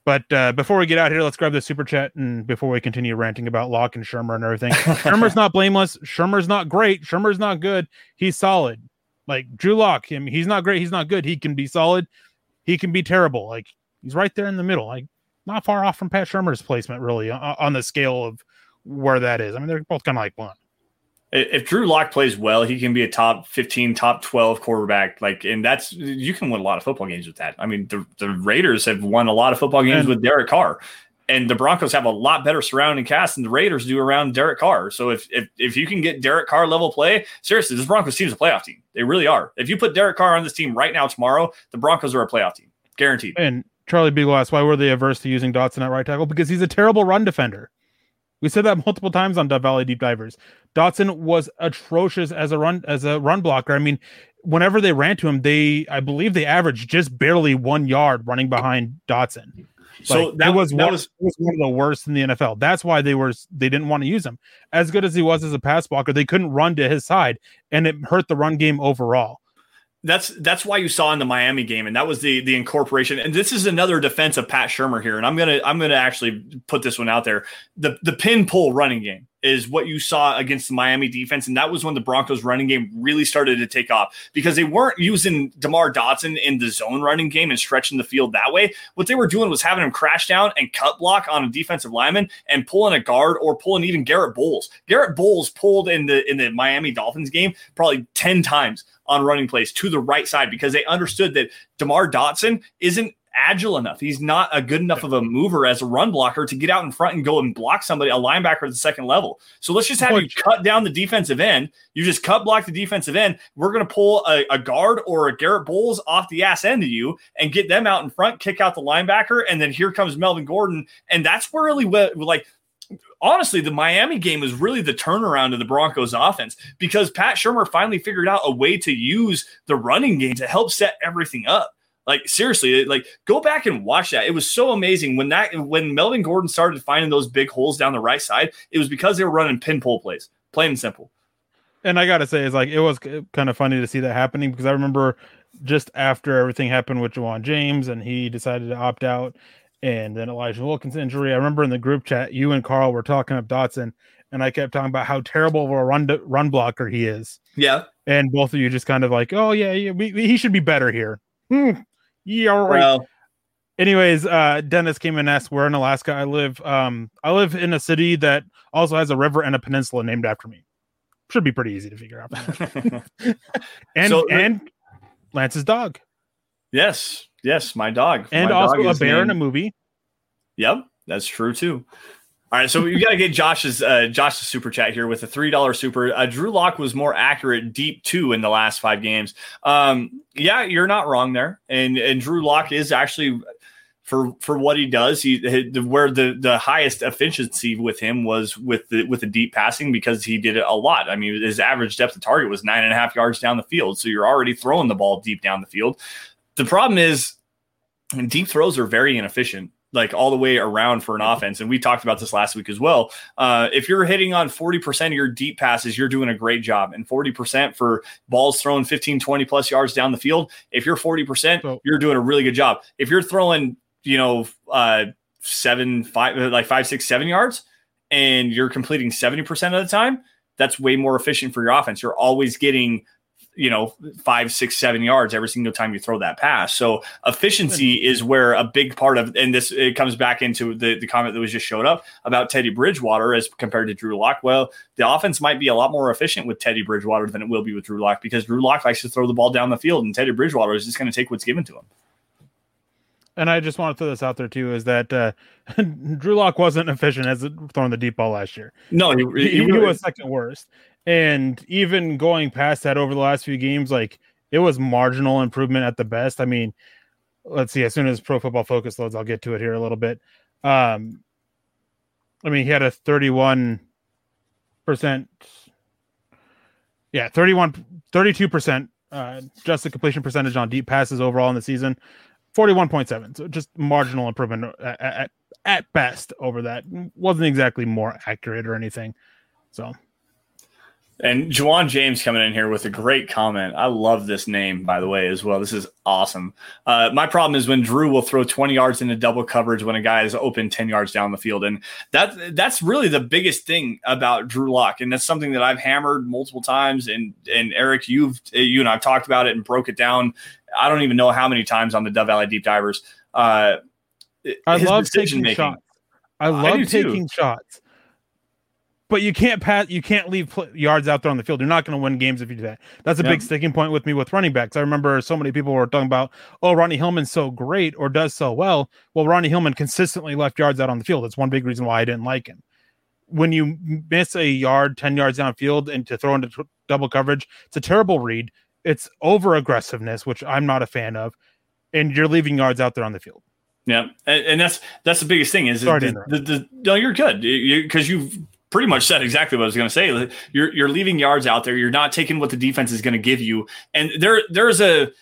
But uh, before we get out here, let's grab the super chat and before we continue ranting about Lock and Shurmur and everything. Shurmur's not blameless. Shurmur's not great. Shurmur's not good. He's solid. Like Drew Lock, him, he's not great. He's not good. He can be solid. He can be terrible. Like he's right there in the middle. Like not far off from Pat Shurmur's placement, really, on, on the scale of where that is. I mean, they're both kind of like one if Drew Lock plays well, he can be a top 15, top 12 quarterback. Like, and that's you can win a lot of football games with that. I mean, the, the Raiders have won a lot of football games and, with Derek Carr, and the Broncos have a lot better surrounding cast than the Raiders do around Derek Carr. So if if, if you can get Derek Carr level play, seriously, this Broncos team is a playoff team. They really are. If you put Derek Carr on this team right now, tomorrow, the Broncos are a playoff team, guaranteed. And Charlie Beagle asked, why were they averse to using Dotson at right tackle? Because he's a terrible run defender. We said that multiple times on Valley Deep Divers. Dotson was atrocious as a run as a run blocker. I mean, whenever they ran to him, they I believe they averaged just barely one yard running behind Dotson. So like, that was that one, was, was one of the worst in the NFL. That's why they were they didn't want to use him. As good as he was as a pass blocker, they couldn't run to his side, and it hurt the run game overall that's that's why you saw in the Miami game, and that was the the incorporation. And this is another defense of Pat Shurmur here, and I'm gonna I'm gonna actually put this one out there. The the pin pull running game is what you saw against the Miami defense, and that was when the Broncos running game really started to take off because they weren't using Demar Dotson in the zone running game and stretching the field that way. What they were doing was having him crash down and cut block on a defensive lineman and pulling a guard or pulling even Garett Bolles. Garett Bolles pulled in the in the Miami Dolphins game probably ten times on running plays to the right side because they understood that Demar Dotson isn't agile enough. He's not a good enough of a mover as a run blocker to get out in front and go and block somebody, a linebacker at the second level. So let's just have you cut down the defensive end. You just cut block the defensive end. We're going to pull a, a, guard or a Garett Bolles off the ass end of you and get them out in front, kick out the linebacker, and then here comes Melvin Gordon. And that's where really what like honestly, the Miami game was really the turnaround of the Broncos offense because Pat Shurmur finally figured out a way to use the running game to help set everything up. Like seriously, like go back and watch that. It was so amazing when that when Melvin Gordon started finding those big holes down the right side. It was because they were running pin pull plays, plain and simple. And I gotta say, it's like it was kind of funny to see that happening because I remember just after everything happened with Ja'Wuan James and he decided to opt out, and then Elijah Wilkins injury. I remember in the group chat, you and Carl were talking up Dotson, and I kept talking about how terrible of a run run blocker he is. Yeah, and both of you just kind of like, oh yeah, yeah we, we, he should be better here. Hmm. Yeah, right. Well, Anyways, uh, Dennis came and asked where in Alaska I live. Um, I live in a city that also has a river and a peninsula named after me. Should be pretty easy to figure out. and So- and Lance's dog, yes, yes, my dog. and My also dog a bear in a movie. Yep, that's true too. All right, so we got to get Josh's uh, Josh's super chat here with a three dollar super. Uh, Drew Lock was more accurate deep two in the last five games. Um, yeah, you're not wrong there, and and Drew Lock is actually for for what he does. He the- where the the highest efficiency with him was with the with the deep passing because he did it a lot. I mean, his average depth of target was nine and a half yards down the field, so you're already throwing the ball deep down the field. The problem is deep throws are very inefficient like all the way around for an offense. And we talked about this last week as well. Uh, if you're hitting on 40% of your deep passes you're doing a great job. And 40% for balls thrown 15 20 plus yards down the field if you're 40% So- you're doing a really good job. If you're throwing you know uh, seven five like five six seven yards and you're completing 70% of the time that's way more efficient for your offense. You're always getting you know five six seven yards every single time you throw that pass so efficiency is where a big part of and this it comes back into the, the comment that was just showed up about teddy bridgewater as compared to drew lock well the offense might be a lot more efficient with teddy bridgewater than it will be with drew lock because drew lock likes to throw the ball down the field and teddy bridgewater is just going to take what's given to him And I just want to throw this out there too: is that uh, Drew Lock wasn't efficient as throwing the deep ball last year. no he, he, he he was second worst. And even going past that over the last few games, like it was marginal improvement at the best. I mean, let's see, as soon as Pro Football Focus loads, I'll get to it here a little bit. Um, I mean, he had a 31%, yeah, 31, 32% uh, just the completion percentage on deep passes overall in the season, 41.7. So just marginal improvement at, at, at best over that. Wasn't exactly more accurate or anything. So And Juwan James coming in here with a great comment. I love this name, by the way, as well. This is awesome. Uh, my problem is when Drew will throw 20 yards into double coverage when a guy is open 10 yards down the field. And that that's really the biggest thing about Drew Lock. And that's something that I've hammered multiple times. And and Erick, you've you and I've talked about it and broke it down. I don't even know how many times on the Dove Valley Deep Divers. Uh, I love decision taking making. shots. I I love too. taking shots. But you can't pass. You can't leave pl- yards out there on the field. You're not going to win games if you do that. That's a Yep. big sticking point with me with running backs. I remember so many people were talking about, "Oh, Ronnie Hillman's so great or does so well." Well, Ronnie Hillman consistently left yards out on the field. That's one big reason why I didn't like him. When you miss a yard, ten yards downfield, and to throw into tr- double coverage, it's a terrible read. It's over aggressiveness, which I'm not a fan of, and you're leaving yards out there on the field. Yeah, and, and that's that's the biggest thing is the, the, the, no, you're good because you, have pretty much said exactly what I was going to say. You're you're leaving yards out there. You're not taking what the defense is going to give you, and there there's a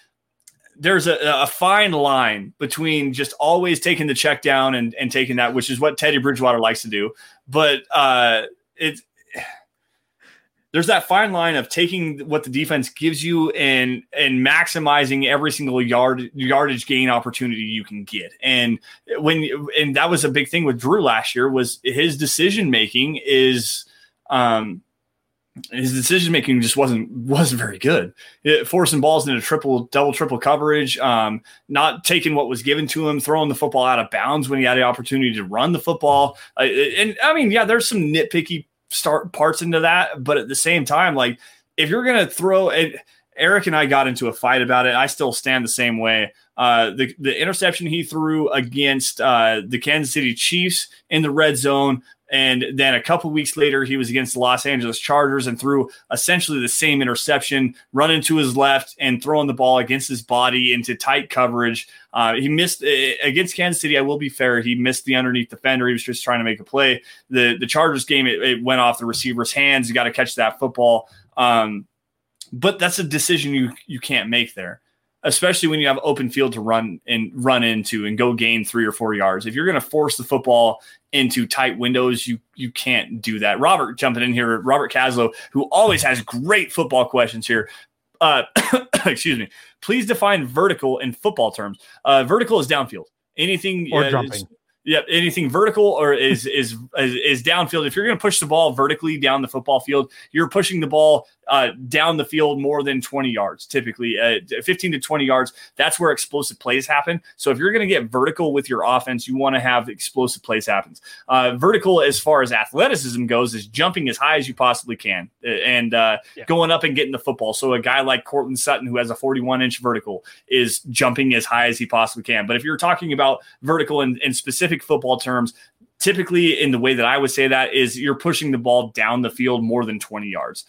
there's a, a fine line between just always taking the check down and, and taking that, which is what Teddy Bridgewater likes to do. But uh, it there's that fine line of taking what the defense gives you and and maximizing every single yard yardage gain opportunity you can get. And when and that was a big thing with Drew last year was his decision making is um his decision making just wasn't wasn't very good. It, forcing balls into triple, double, triple coverage, um, not taking what was given to him, throwing the football out of bounds when he had the opportunity to run the football. Uh, and I mean, yeah, there's some nitpicky start parts into that, but at the same time, like if you're gonna throw it, Erick and I got into a fight about it. I still stand the same way. Uh, the the interception he threw against uh, the Kansas City Chiefs in the red zone and then a couple weeks later, he was against the Los Angeles Chargers and threw essentially the same interception, running to his left and throwing the ball against his body into tight coverage. Uh, he missed uh, against Kansas City. I will be fair; he missed the underneath defender. He was just trying to make a play. The the Chargers game, it, it went off the receiver's hands. You got to catch that football. Um, but that's a decision you you can't make there especially when you have open field to run and run into and go gain three or four yards. If you're going to force the football into tight windows, you you can't do that. Robert jumping in here, Robert Caslow, who always has great football questions here. Uh, excuse me. Please define vertical in football terms. Uh, vertical is downfield. Anything Or uh, jumping. Yep, anything vertical or is is is, is downfield. If you're going to push the ball vertically down the football field, you're pushing the ball uh, down the field more than 20 yards, typically uh, 15 to 20 yards. That's where explosive plays happen. So if you're going to get vertical with your offense, you want to have explosive plays happens. Uh, vertical, as far as athleticism goes, is jumping as high as you possibly can and uh, yeah. going up and getting the football. So a guy like Courtland Sutton, who has a 41 inch vertical, is jumping as high as he possibly can. But if you're talking about vertical and, in specific football terms, typically in the way that I would say that is you're pushing the ball down the field more than 20 yards.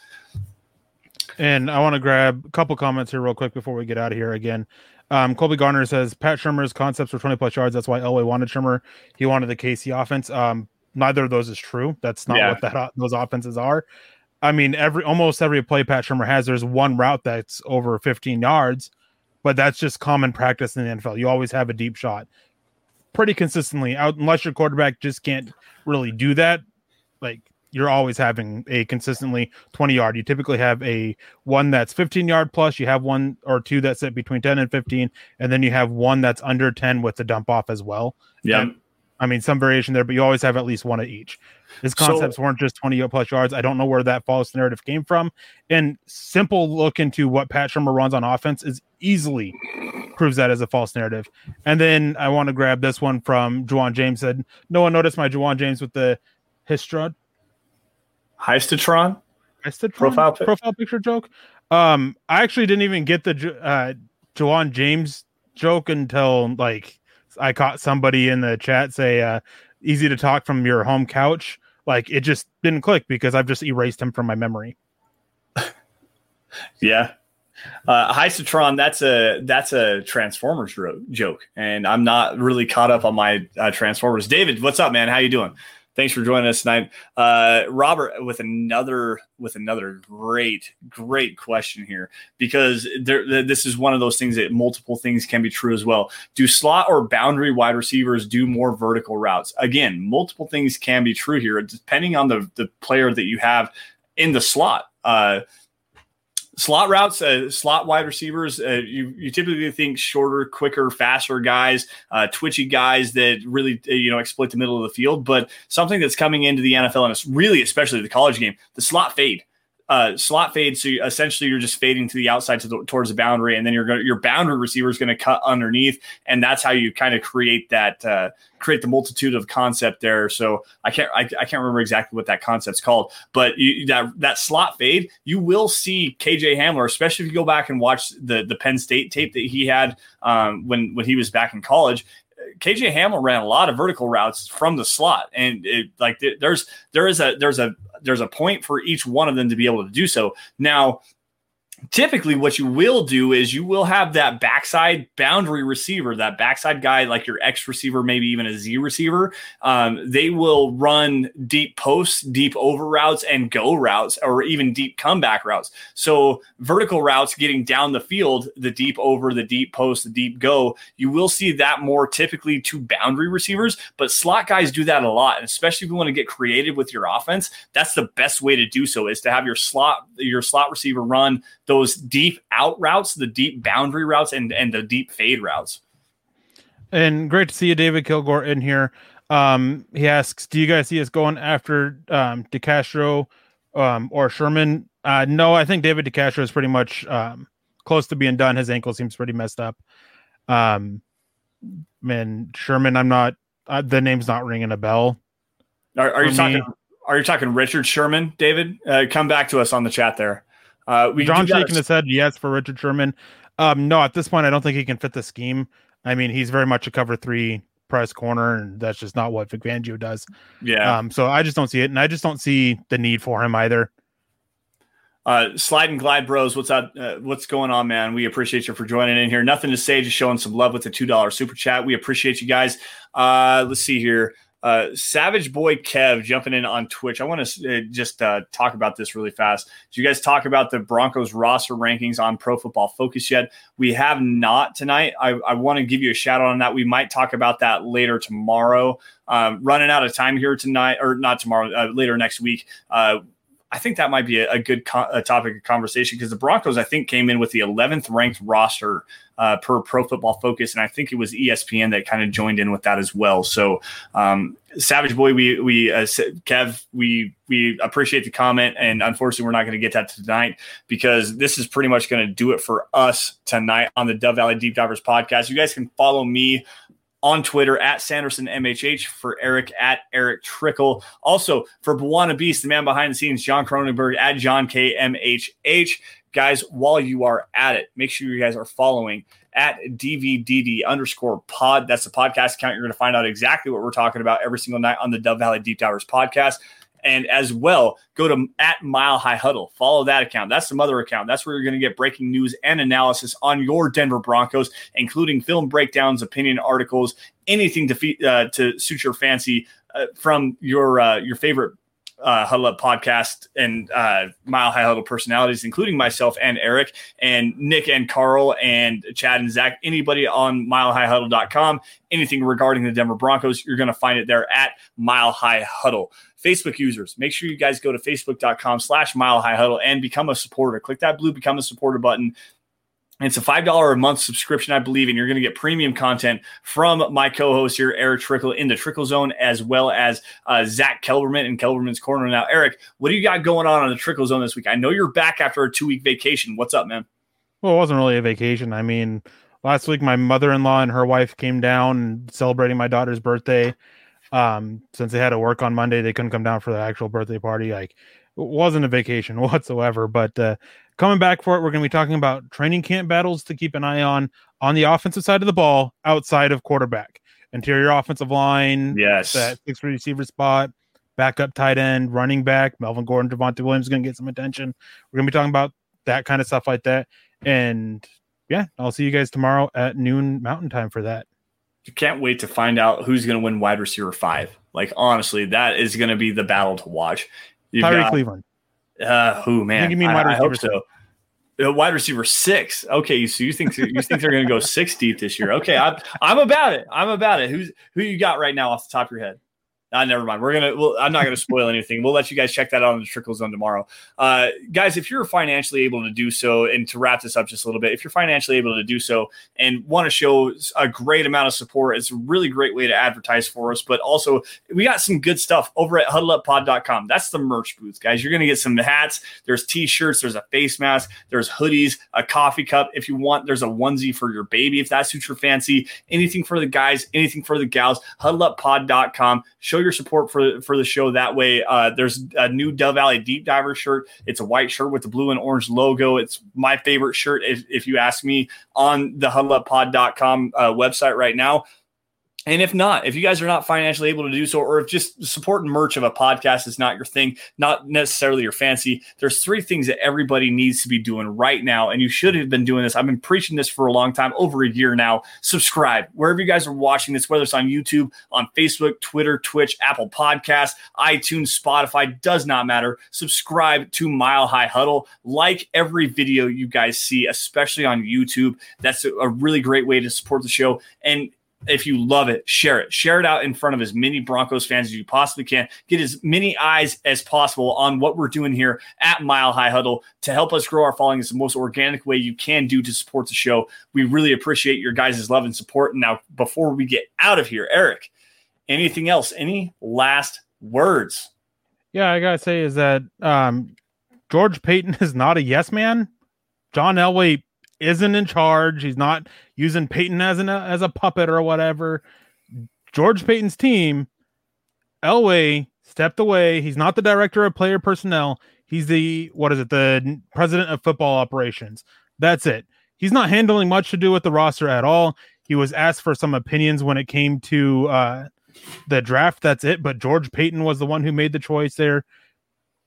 And I want to grab a couple comments here real quick before we get out of here again. Um, Colby Garner says Pat Shurmur's concepts were 20 plus yards. That's why Elway wanted Shurmur. He wanted the KC offense. Um, neither of those is true. That's not yeah. what that those offenses are. I mean, every almost every play Pat Shurmur has, there's one route that's over 15 yards, but that's just common practice in the NFL. You always have a deep shot pretty consistently, out unless your quarterback just can't really do that. Like you're always having a consistently 20 yard. You typically have a one that's 15 yard plus. You have one or two that's at between 10 and 15, and then you have one that's under 10 with the dump off as well. Yeah. And, I mean, some variation there, but you always have at least one of each. His concepts so, weren't just 20 plus yards. I don't know where that false narrative came from. And simple look into what Pat Shurmur runs on offense is easily proves that as a false narrative. And then I want to grab this one from Juwan James said, No one noticed my Juwan James with the Histrod Heistatron profile pic- profile picture joke. Um, I actually didn't even get the uh, Juwan James joke until like I caught somebody in the chat say, uh, "Easy to talk from your home couch." Like it just didn't click because I've just erased him from my memory. yeah, uh, Heisatron, that's a that's a Transformers ro- joke, and I'm not really caught up on my uh, Transformers. David, what's up, man? How you doing? Thanks for joining us tonight, uh, Robert. With another with another great great question here because there, this is one of those things that multiple things can be true as well. Do slot or boundary wide receivers do more vertical routes? Again, multiple things can be true here depending on the the player that you have in the slot. Uh, slot routes, uh, slot wide receivers, uh, you, you typically think shorter, quicker, faster guys, uh, twitchy guys that really uh, you know exploit the middle of the field. But something that's coming into the NFL and it's really especially the college game, the slot fade uh, slot fade. So you, essentially, you're just fading to the outside to the, towards the boundary, and then going your boundary receiver is going to cut underneath, and that's how you kind of create that uh, create the multitude of concept there. So I can't I, I can't remember exactly what that concept's called, but you, that that slot fade, you will see KJ Hamler, especially if you go back and watch the the Penn State tape that he had um, when when he was back in college. KJ Hamler ran a lot of vertical routes from the slot, and it, like there's there is a there's a there's a point for each one of them to be able to do so. Now, typically what you will do is you will have that backside boundary receiver, that backside guy, like your X receiver, maybe even a Z receiver. Um, they will run deep posts, deep over routes, and go routes, or even deep comeback routes. So vertical routes getting down the field, the deep over, the deep post, the deep go, you will see that more typically to boundary receivers. But slot guys do that a lot, and especially if you want to get creative with your offense, that's the best way to do so is to have your slot your slot receiver run those deep out routes, the deep boundary routes, and and the deep fade routes. And great to see you, David Kilgore, in here. Um, he asks, "Do you guys see us going after um, DeCastro um, or Sherman?" Uh, no, I think David DeCastro is pretty much um, close to being done. His ankle seems pretty messed up. Um, man, Sherman, I'm not. Uh, the name's not ringing a bell. Are, are you me. talking? Are you talking Richard Sherman, David? Uh, come back to us on the chat there. Uh, we John shaking his head yes for Richard Sherman. Um, no, at this point, I don't think he can fit the scheme. I mean, he's very much a cover three press corner, and that's just not what Vic Fangio does. Yeah. Um, so I just don't see it, and I just don't see the need for him either. Uh, slide and glide bros, what's up? Uh, what's going on, man? We appreciate you for joining in here. Nothing to say, just showing some love with the two dollar super chat. We appreciate you guys. Uh, let's see here. Uh, Savage Boy Kev jumping in on Twitch. I want to uh, just uh, talk about this really fast. Did you guys talk about the Broncos roster rankings on Pro Football Focus yet? We have not tonight. I, I want to give you a shout out on that. We might talk about that later tomorrow. Um, running out of time here tonight, or not tomorrow, uh, later next week. Uh, I think that might be a, a good co- a topic of conversation because the Broncos, I think, came in with the 11th ranked roster uh, per Pro Football Focus, and I think it was ESPN that kind of joined in with that as well. So, um, Savage Boy, we we uh, Kev, we we appreciate the comment, and unfortunately, we're not going to get that tonight because this is pretty much going to do it for us tonight on the Dove Valley Deep Divers podcast. You guys can follow me on Twitter at Sanderson MHH for Erick at Erick Trickel. Also for Buwana Beast, the man behind the scenes, Jon Kronenberg at John K MHH. Guys, while you are at it, make sure you guys are following at DVDD underscore pod. That's the podcast account. You're going to find out exactly what we're talking about every single night on the Dove Valley Deep Divers podcast. And as well, go to at Mile High Huddle. Follow that account. That's the mother account. That's where you're going to get breaking news and analysis on your Denver Broncos, including film breakdowns, opinion articles, anything to uh, to suit your fancy uh, from your uh, your favorite uh, Huddle Up podcast and uh, Mile High Huddle personalities, including myself and Erick and Nick and Carl and Chad and Zach. Anybody on milehighhuddle.com, anything regarding the Denver Broncos, you're going to find it there at Mile High Huddle. Facebook users, make sure you guys go to facebook.com slash mile high huddle and become a supporter. Click that blue become a supporter button. It's a $5 a month subscription, I believe, and you're going to get premium content from my co host here, Erick Trickel, in the Trickle Zone, as well as uh, Zack Kelberman in Kelberman's Corner. Now, Erick, what do you got going on on the Trickle Zone this week? I know you're back after a two week vacation. What's up, man? Well, it wasn't really a vacation. I mean, last week, my mother in law and her wife came down celebrating my daughter's birthday um since they had to work on monday they couldn't come down for the actual birthday party like it wasn't a vacation whatsoever but uh coming back for it we're going to be talking about training camp battles to keep an eye on on the offensive side of the ball outside of quarterback interior offensive line yes that six receiver spot backup tight end running back melvin gordon Javonte williams is going to get some attention we're going to be talking about that kind of stuff like that and yeah i'll see you guys tomorrow at noon mountain time for that can't wait to find out who's going to win wide receiver five. Like honestly, that is going to be the battle to watch. You've Tyrie got, Cleveland. Uh, who man? I, you mean wide I, I hope so. Uh, wide receiver six. Okay, so you think you think they're going to go six deep this year? Okay, I'm I'm about it. I'm about it. Who's who you got right now off the top of your head? Uh, never mind. We're gonna. Well, I'm not gonna spoil anything. We'll let you guys check that out on the Trickle Zone tomorrow. Uh, guys, if you're financially able to do so, and to wrap this up just a little bit, if you're financially able to do so and want to show a great amount of support, it's a really great way to advertise for us. But also, we got some good stuff over at HuddleUpPod.com. That's the merch booth, guys. You're gonna get some hats. There's t-shirts. There's a face mask. There's hoodies. A coffee cup. If you want, there's a onesie for your baby if that suits your fancy. Anything for the guys. Anything for the gals. HuddleUpPod.com. Show show your support for for the show that way. Uh, there's a new Dove Valley Deep Diver shirt. It's a white shirt with the blue and orange logo. It's my favorite shirt, if, if you ask me, on the huddleuppod.com uh, website right now. And if not, if you guys are not financially able to do so, or if just supporting merch of a podcast is not your thing, not necessarily your fancy, there's three things that everybody needs to be doing right now. And you should have been doing this. I've been preaching this for a long time, over a year now. Subscribe wherever you guys are watching this, whether it's on YouTube, on Facebook, Twitter, Twitch, Apple Podcasts, iTunes, Spotify, does not matter. Subscribe to Mile High Huddle. Like every video you guys see, especially on YouTube. That's a really great way to support the show. And if you love it, share it. Share it out in front of as many Broncos fans as you possibly can. Get as many eyes as possible on what we're doing here at Mile High Huddle to help us grow our following. It's the most organic way you can do to support the show. We really appreciate your guys' love and support. And now, before we get out of here, Erick, anything else? Any last words? Yeah, I gotta say is that um, George Paton is not a yes man. John Elway isn't in charge. He's not using Paton as an as a puppet or whatever. George Paton's team, Elway stepped away. He's not the director of player personnel. He's the what is it? The president of football operations. That's it. He's not handling much to do with the roster at all. He was asked for some opinions when it came to uh, the draft. That's it. But George Paton was the one who made the choice there.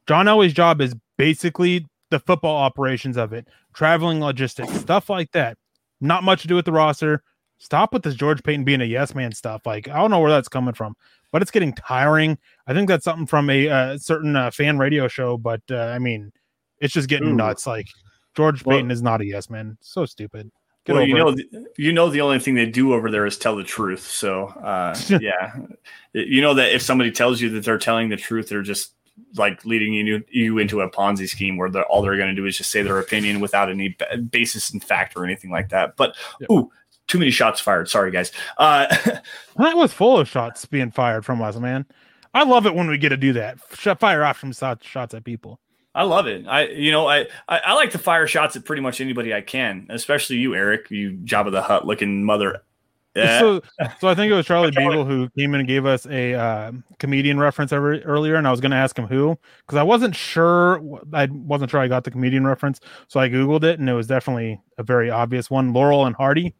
John Elway's job is basically the football operations of it, traveling logistics, stuff like that. Not much to do with the roster. Stop with this George Paton being a yes man stuff. Like I don't know where that's coming from, but it's getting tiring. I think that's something from a uh, certain uh, fan radio show, but uh, I mean, it's just getting Ooh. nuts. Like George well, Paton is not a yes man. So stupid. Get well, you know, it. you know, the only thing they do over there is tell the truth. So, uh, yeah, you know that if somebody tells you that they're telling the truth, they're just like leading you you into a Ponzi scheme where they're, all they're going to do is just say their opinion without any basis in fact or anything like that. But yep. ooh, too many shots fired. Sorry, guys. Uh, that was full of shots being fired from us, man. I love it when we get to do that. Fire off some shots at people. I love it. I, you know, I, I, I like to fire shots at pretty much anybody I can, especially you, Erick. You Jabba the Hutt looking mother yeah. So, so I think it was Charlie Beagle who came in and gave us a uh, comedian reference every, earlier, and I was going to ask him who because I wasn't sure. I wasn't sure I got the comedian reference, so I googled it, and it was definitely a very obvious one: Laurel and Hardy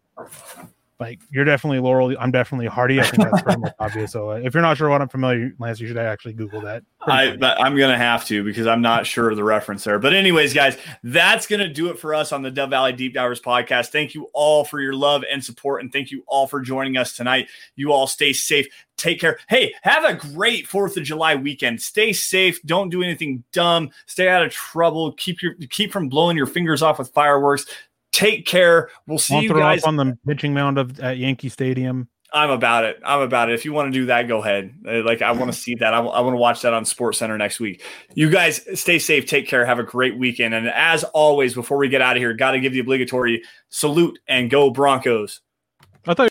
like you're definitely Laurel. I'm definitely Hardy. I think that's pretty much obvious. So uh, if you're not sure what I'm familiar, Lance, you should actually Google that. I, I'm gonna have to because I'm not sure of the reference there. But anyways, guys, that's gonna do it for us on the Dove Valley Deep Divers podcast. Thank you all for your love and support, and thank you all for joining us tonight. You all stay safe. Take care. Hey, have a great Fourth of July weekend. Stay safe. Don't do anything dumb. Stay out of trouble. Keep your keep from blowing your fingers off with fireworks. Take care. We'll see you guys on the pitching mound of at Yankee Stadium. I'm about it. I'm about it. If you want to do that, go ahead. Uh, like I want to see that. I, I want to watch that on Sports Center next week. You guys stay safe. Take care. Have a great weekend. And as always, before we get out of here, got to give the obligatory salute and go Broncos. I thought.